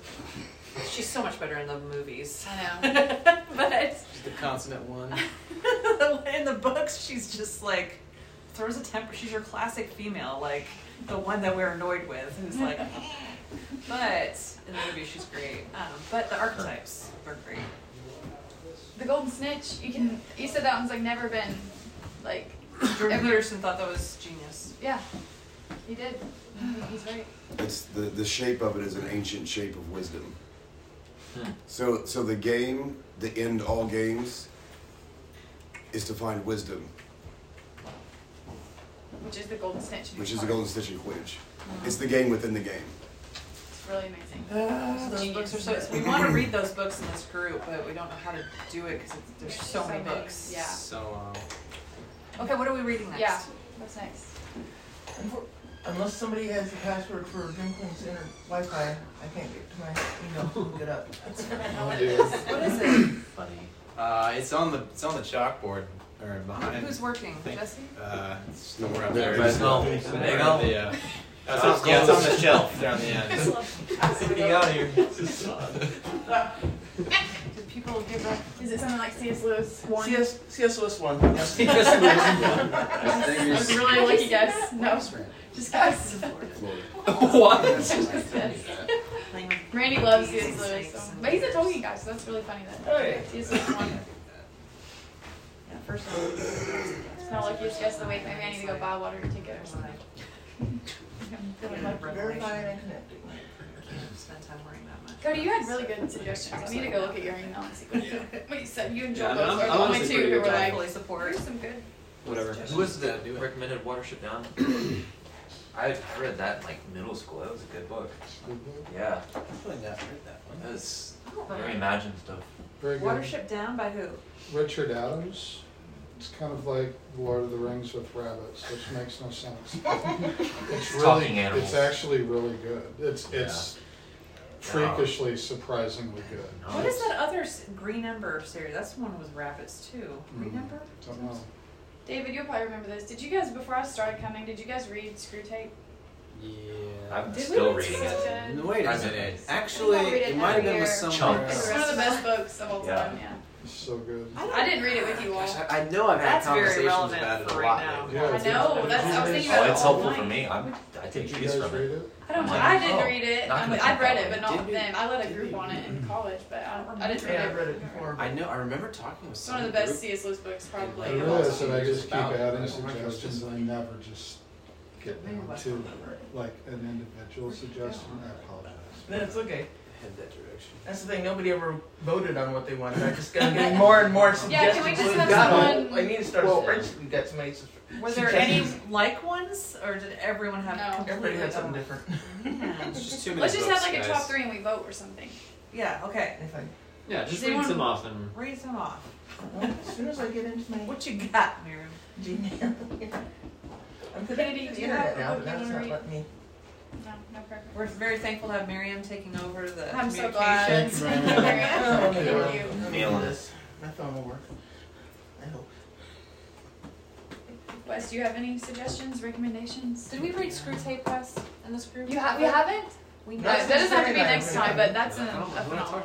She's so much better in the movies. I know. [laughs] but She's the consonant one. [laughs] in the books, she's just like throws a temper. She's your classic female, like the one that we're annoyed with, who's like. [laughs] but in the movie, she's great. Um, but the archetypes are great. The Golden Snitch, you can. You said that one's like never been, like. Jordan ever- Peterson thought that was genius. Yeah, he did. He's right. It's the the shape of it is an ancient shape of wisdom. Hmm. So so the game, the end all games, is to find wisdom, Which is the Golden Snitch. which is the golden snitch and Quidditch. It's the game within the game. It's really amazing. Uh, those books are so. so we want to read those books in this group, but we don't know how to do it because there's so, So many many, books. yeah. So, um, Okay, what are we reading next? Yeah. What's next? Unfor- Unless somebody has the password for Drinkling's inter Wi-Fi, I can't get to my email to look it up. what is What is it? Funny. Uh, it's on the it's on the chalkboard or behind. Who's working? Think- Jesse? Uh, it's somewhere up There there. it is. No. It's There there you go. the, uh, that's on, yeah, it's on the shelf there on the end. Get out of here. Do people give a? Is it something like C.S. Lewis? One. CS, CS Lewis one. Yes. That was a really lucky guess. No, just guess. [laughs] What? [laughs] Just guess. Randy loves C.S. Lewis, so. but he's a Tolkien guy, so that's really funny that Hey. C.S. Lewis one. Yeah, first one. It's not like you just guessed the week. Maybe I need to go buy a water ticket or something. I'm feeling like Verify and connecting. Spend time worrying that much. Cody, you had really good suggestions. I need to go look at your email and see what you, what you said. You and Joel Yeah, both I'm- are the I'm only honestly two pretty who were good. like, fully support. here's some good. Whatever. Who was the Yeah, do it. recommended Watership Down? [clears throat] I read that in like middle school. That was a good book. Mm-hmm. Yeah. I've really read that one. That was oh. very imaginative stuff. Very good. Watership Down by who? Richard Adams. It's kind of like Lord of the Rings with rabbits, which makes no sense. [laughs] it's really, Talking animals. it's actually really good. It's it's freakishly surprisingly good. What is that other Green Ember series? That's one with rabbits too. Green Mm. Ember? Don't know. David, you'll probably remember this. Did you guys, before I started coming, did you guys read Screwtape? Yeah. I'm Did still we reading it. No, wait a I minute. it. Actually, it it might have been with some. somewhere. It's one of the best books of all time, yeah. It's so good. I didn't read it with you all. Gosh, I, I know I've had That's conversations about it a right lot. now. Yeah, I know, that's, I was thinking about oh, it. Oh, it's helpful for me. I'm, I take you cues guys from read it. it? I don't. I didn't oh, read it. I mean, I've read it, but not with them. I led a group on it in college, but I, don't, I didn't read yeah, it. I read it before. I know. I remember talking with someone. One of the best C.S. Lewis books, probably. It is, and I just keep adding suggestions, and I never just get down to like an individual suggestion. I apologize. That's it's okay. Head that direction. That's the thing. Nobody ever voted on what they wanted. I just got getting more and more suggestions. [laughs] Yeah, can we just have someone? I need to start. Well, we got so many subscriptions. Were there any like ones, or did everyone have? No. completely Everybody had something different? different. Yeah. [laughs] Just Let's just have like a top three and we vote or something. Yeah. Okay. I. Yeah, just read some off and Read some off. As soon as I get into my What you got, Miriam? Gmail. [laughs] I'm connected Kennedy, to do the you internet have now, but that's not letting me. No, no. We're very thankful to have Miriam taking over the I'm so glad. Thank you very. [laughs] Thank you. This. My phone will work. Wes, do you have any suggestions, recommendations? Did we read Screwtape Wes in the Screw? You have. we haven't? We no, that doesn't have to be next time, but that's a, a phenomenon.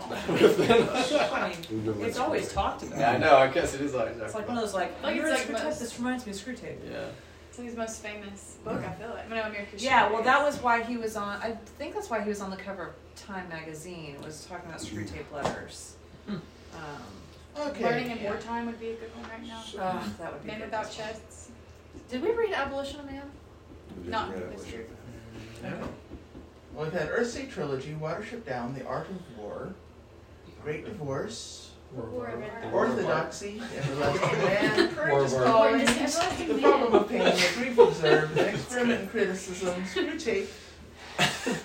[laughs] it's always talked about. Yeah, I know. I guess it is like. It's like one of those like. Like it's like most, this reminds me of Screwtape. Yeah. It's like his most famous book. I feel like. I mean, yeah. Well, that was why he was on. I think that's why he was on the cover of Time magazine. Was talking about Screwtape letters. Hmm. Um, okay. Learning in wartime would be a good one right now. Oh, that would be. Men without chests. Did we read Abolition of Man? Not this year. No. Well, we've had Earthsea Trilogy, Watership Down, The Art of War, Great Divorce, war, war, [laughs] war, Orthodoxy, Everlasting Man, Courageous Calling, The Problem of Pain, The Grief Observed*, [laughs] Experiment and Criticism, Screwtape, [laughs]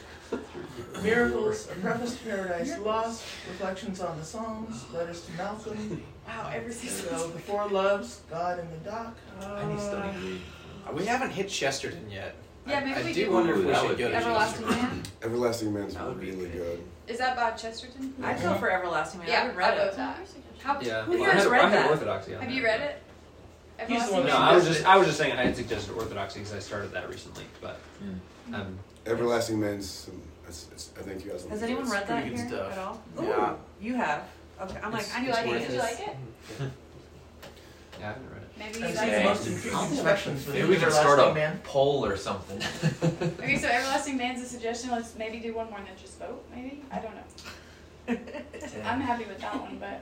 Miracles, A Preface to Paradise Lost, Reflections on the Psalms, Letters to Malcolm. Wow, every season. So, The Four Loves, God in the Dock. Uh, I need still. Uh, we haven't hit Chesterton yet. Yeah, maybe I we do wonder if we should go to Everlasting Chesterton. Man. Everlasting Man's That would be really good. good. Is that Bob Chesterton? I'd go for Everlasting Man. Yeah, I haven't read it. that. How, Yeah. who Well, here I has had, I'm had that? orthodoxy on Have that. you read it? He's the one No, I was just I was just saying I had suggested orthodoxy because I started that recently, but hmm. um, hmm. Everlasting Man's some it's, it's, I think you guys. Has anyone read that here stuff. at all? Ooh, yeah. You have. Okay. I'm it's, like, I knew I did. Did you like it? yeah, I haven't read it. Maybe you guys. Maybe, maybe we can start a poll or something. [laughs] okay, so everlasting man's a suggestion. Let's maybe do one more than just vote. Maybe I don't know. [laughs] I'm happy with that one, but.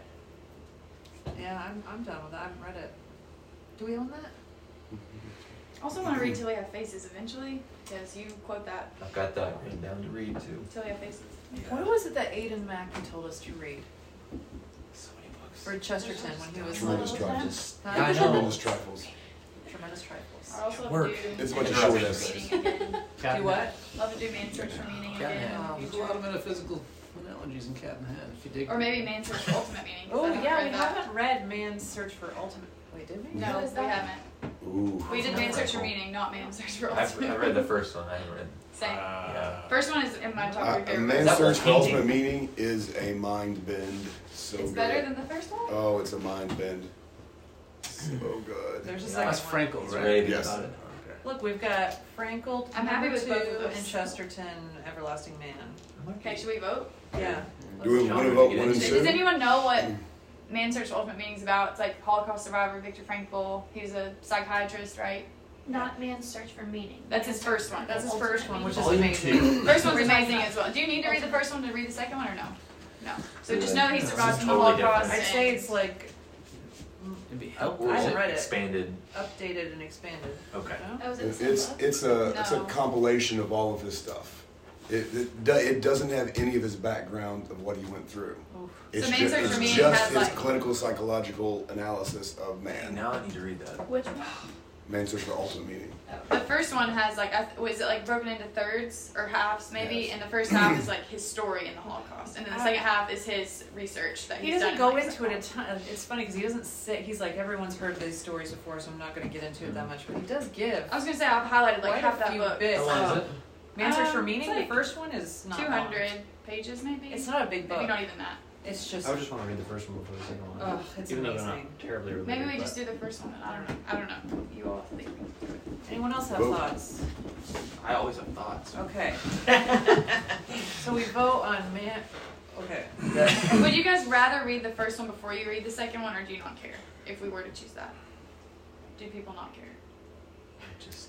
Yeah, I'm I'm done with that. I haven't read it. Do we own that? Also want to read Till We Have Faces eventually. Because you quote that. I've got that written down to read too. Tell your faces. Yeah. What was it that Aidan Mackey told us to read? So many books. For Chesterton when he was Tremendous Trifles. Yeah, I know. Tremendous [laughs] Trifles. Tremendous Trifles. I also Work. Do it's much a short essay. Do what? Love to do main search for meaning again. Wow. There's a lot of metaphysical analogies in Cat in the Hat if you dig. Or maybe Man's Search for Ultimate Meaning. Oh yeah, we haven't read Man's Search for Ultimate. Wait, did we? No, we haven't. Ooh. We did man search for meaning, not man search for I've. I read the first one. I haven't read. Same. Uh, yeah. First one is in my top uh, favorite. Man search for ultimate meaning is a mind bend. So it's good. better than the first one. Oh, it's a mind bend. So good. There's just yeah, like that's Frankl, right? Yes. Okay. Look, we've got Frankl. I'm happy with two, and Chesterton, Everlasting Man. Okay, should we vote? Yeah. Do we want to vote one and two? Does anyone know what Man's Search for Ultimate Meaning is about. It's like Holocaust survivor Victor Frankl. He was a psychiatrist, right? Not Man's Search for Meaning. That's his first one. That's his first one, which is amazing. first one's amazing as well. Do you need to read the first one to read the second one or no? No. So just know he survived from the Holocaust. I'd say it's like It'd be helpful. I read it. Expanded. Updated and expanded. Okay. No? Oh, it's it's a no. it's a compilation of all of his stuff. It, it, it doesn't have any of his background of what he went through. It's so it's just, it's like, clinical psychological analysis of man. Now I need to read that. Which one? Main search for ultimate meaning. Oh. The first one has like, was it like broken into thirds or halves maybe? Yes. And the first half is like his story in the Holocaust, and then the oh, second half is his research that he doesn't go into it a ton. It's funny because he doesn't sit. He's like everyone's heard these stories before, so I'm not going to get into it that much. But he does give. I was going to say I've highlighted like half that book. Bits. How long Man's Search um, for Meaning. Like the first one is not 200 long. pages maybe. It's not a big book. Maybe not even that. It's just. I would just want to read the first one before the second one. Ugh, it's Even though they're amazing. not terribly related. Maybe we but- just do the first one. I don't know. I don't know. You all think. Anyone else have Vote. thoughts? I always have thoughts. Okay. [laughs] so we vote on man. Okay. Would you guys rather read the first one before you read the second one, or do you not care if we were to choose that? Do people not care?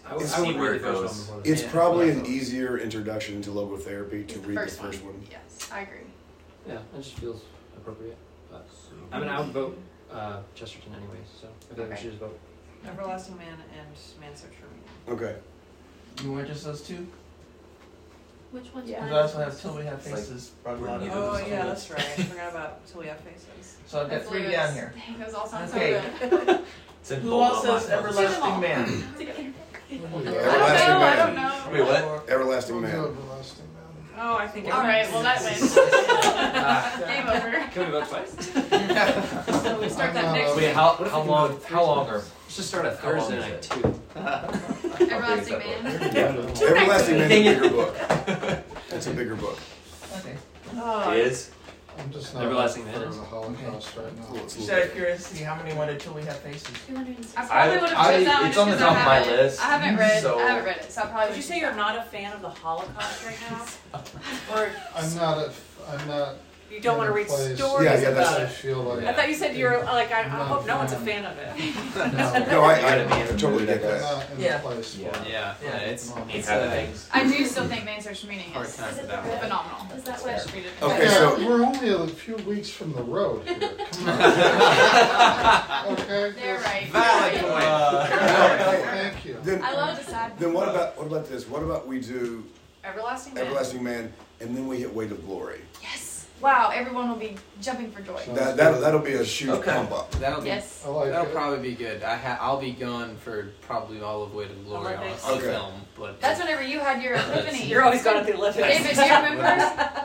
I would, I would where read it the first goes. one before the It's second. probably Yeah. an easier introduction to logotherapy to It's read the first one. Yes, I agree. Yeah, it just feels appropriate. But I mean, I would vote uh, Chesterton anyways. So if they Okay. should just vote. Everlasting Man and Man Search for Meaning. Okay. You want just those two? Which one's Yeah. mine? Because I also have Till We Have It's like- Faces. brought a lot of Oh those. yeah, that's right. I forgot about Till We Have Faces. [laughs] So I've got Hopefully three those- down here. [laughs] Dang, those all sound Okay. so good. [laughs] It's in Who bold else on says mine. Everlasting Man? Together. I Everlasting don't know. I don't Man. know. Wait, what? Everlasting Man. Everlasting Man. Oh, I think. All right. Well, that wins. [laughs] [laughs] Game over. Can we vote twice? [laughs] So we start that I'm next not- Wait, how, how long? vote three How long are? Let's just start at Thursday night it? too. Everlasting Man. Everlasting Man is a bigger book. It's a bigger book. Okay. Oh, It is. I'm just not Everlasting up Man for is- the Holocaust right now. It's a Just little out bit- of curiosity, how many wanted Till We Have Faces? 260. I probably I- would have I- chosen that one it's on the top of my list, I haven't read. so- I haven't read it, so I probably. Did you say you're not a fan of the Holocaust right now? [laughs] Or I'm not a, I'm not. You don't want to read place stories Yeah, yeah, that's- about I it? feel like. I thought you said you're like I, I not hope no one's a fan. fan of it. [laughs] No, [laughs] No, I, You I totally get that. in Yeah. a place Yeah. Yeah, Yeah. yeah, it's it's a things. I do still think Man Search Meaning hard is time Is for it that one. phenomenal. Is that It's what- best treated. Okay, Yeah, so- we're only a few weeks from the road here. Come on. [laughs] okay. They're right. Valid point. right. Uh, Thank you. Then, I love the sad. then what about what about this? What about we do Everlasting Man. Everlasting Man and then we hit Weight of Glory? Yes. Wow. Everyone will be jumping for joy. That that that'll be a huge Okay. pump up. That'll be Yes. I like that'll it. probably be good. I ha- I'll be gone for probably all of Weight of Glory on, Olympics. on Okay. film, but That's whenever you had your [laughs] epiphany. You're always gone at the Olympics. David, do you [laughs] remember? [laughs]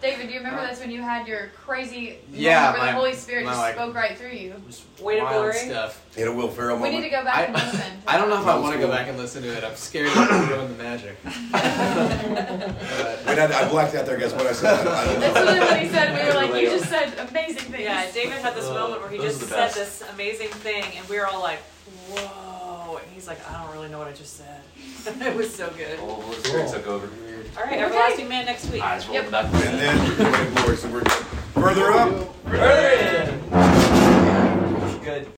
David, do you remember that's when you had your crazy Yeah, moment where my- the Holy Spirit my, just like- spoke right through you? just Way to wild Glory. stuff. Hit a Will Ferrell We need to go back I- and listen. I don't know if I want to go back and listen to it. I'm scared it'll ruin the magic. Wait, I, I blacked out there, guys. What I said, I, I don't That's know. literally what he said. We were like, you just said amazing things. Yeah, David had this Uh, moment where he those just said this amazing thing, and we were all like, "Whoa!" know. He's like, I don't really know what I just said. [laughs] it was so good. Oh, let's cool. drink over. All right, okay. Everlasting Man next week. Eyes rolling yep. back. And then, glory, so we're further up. Further in. Good.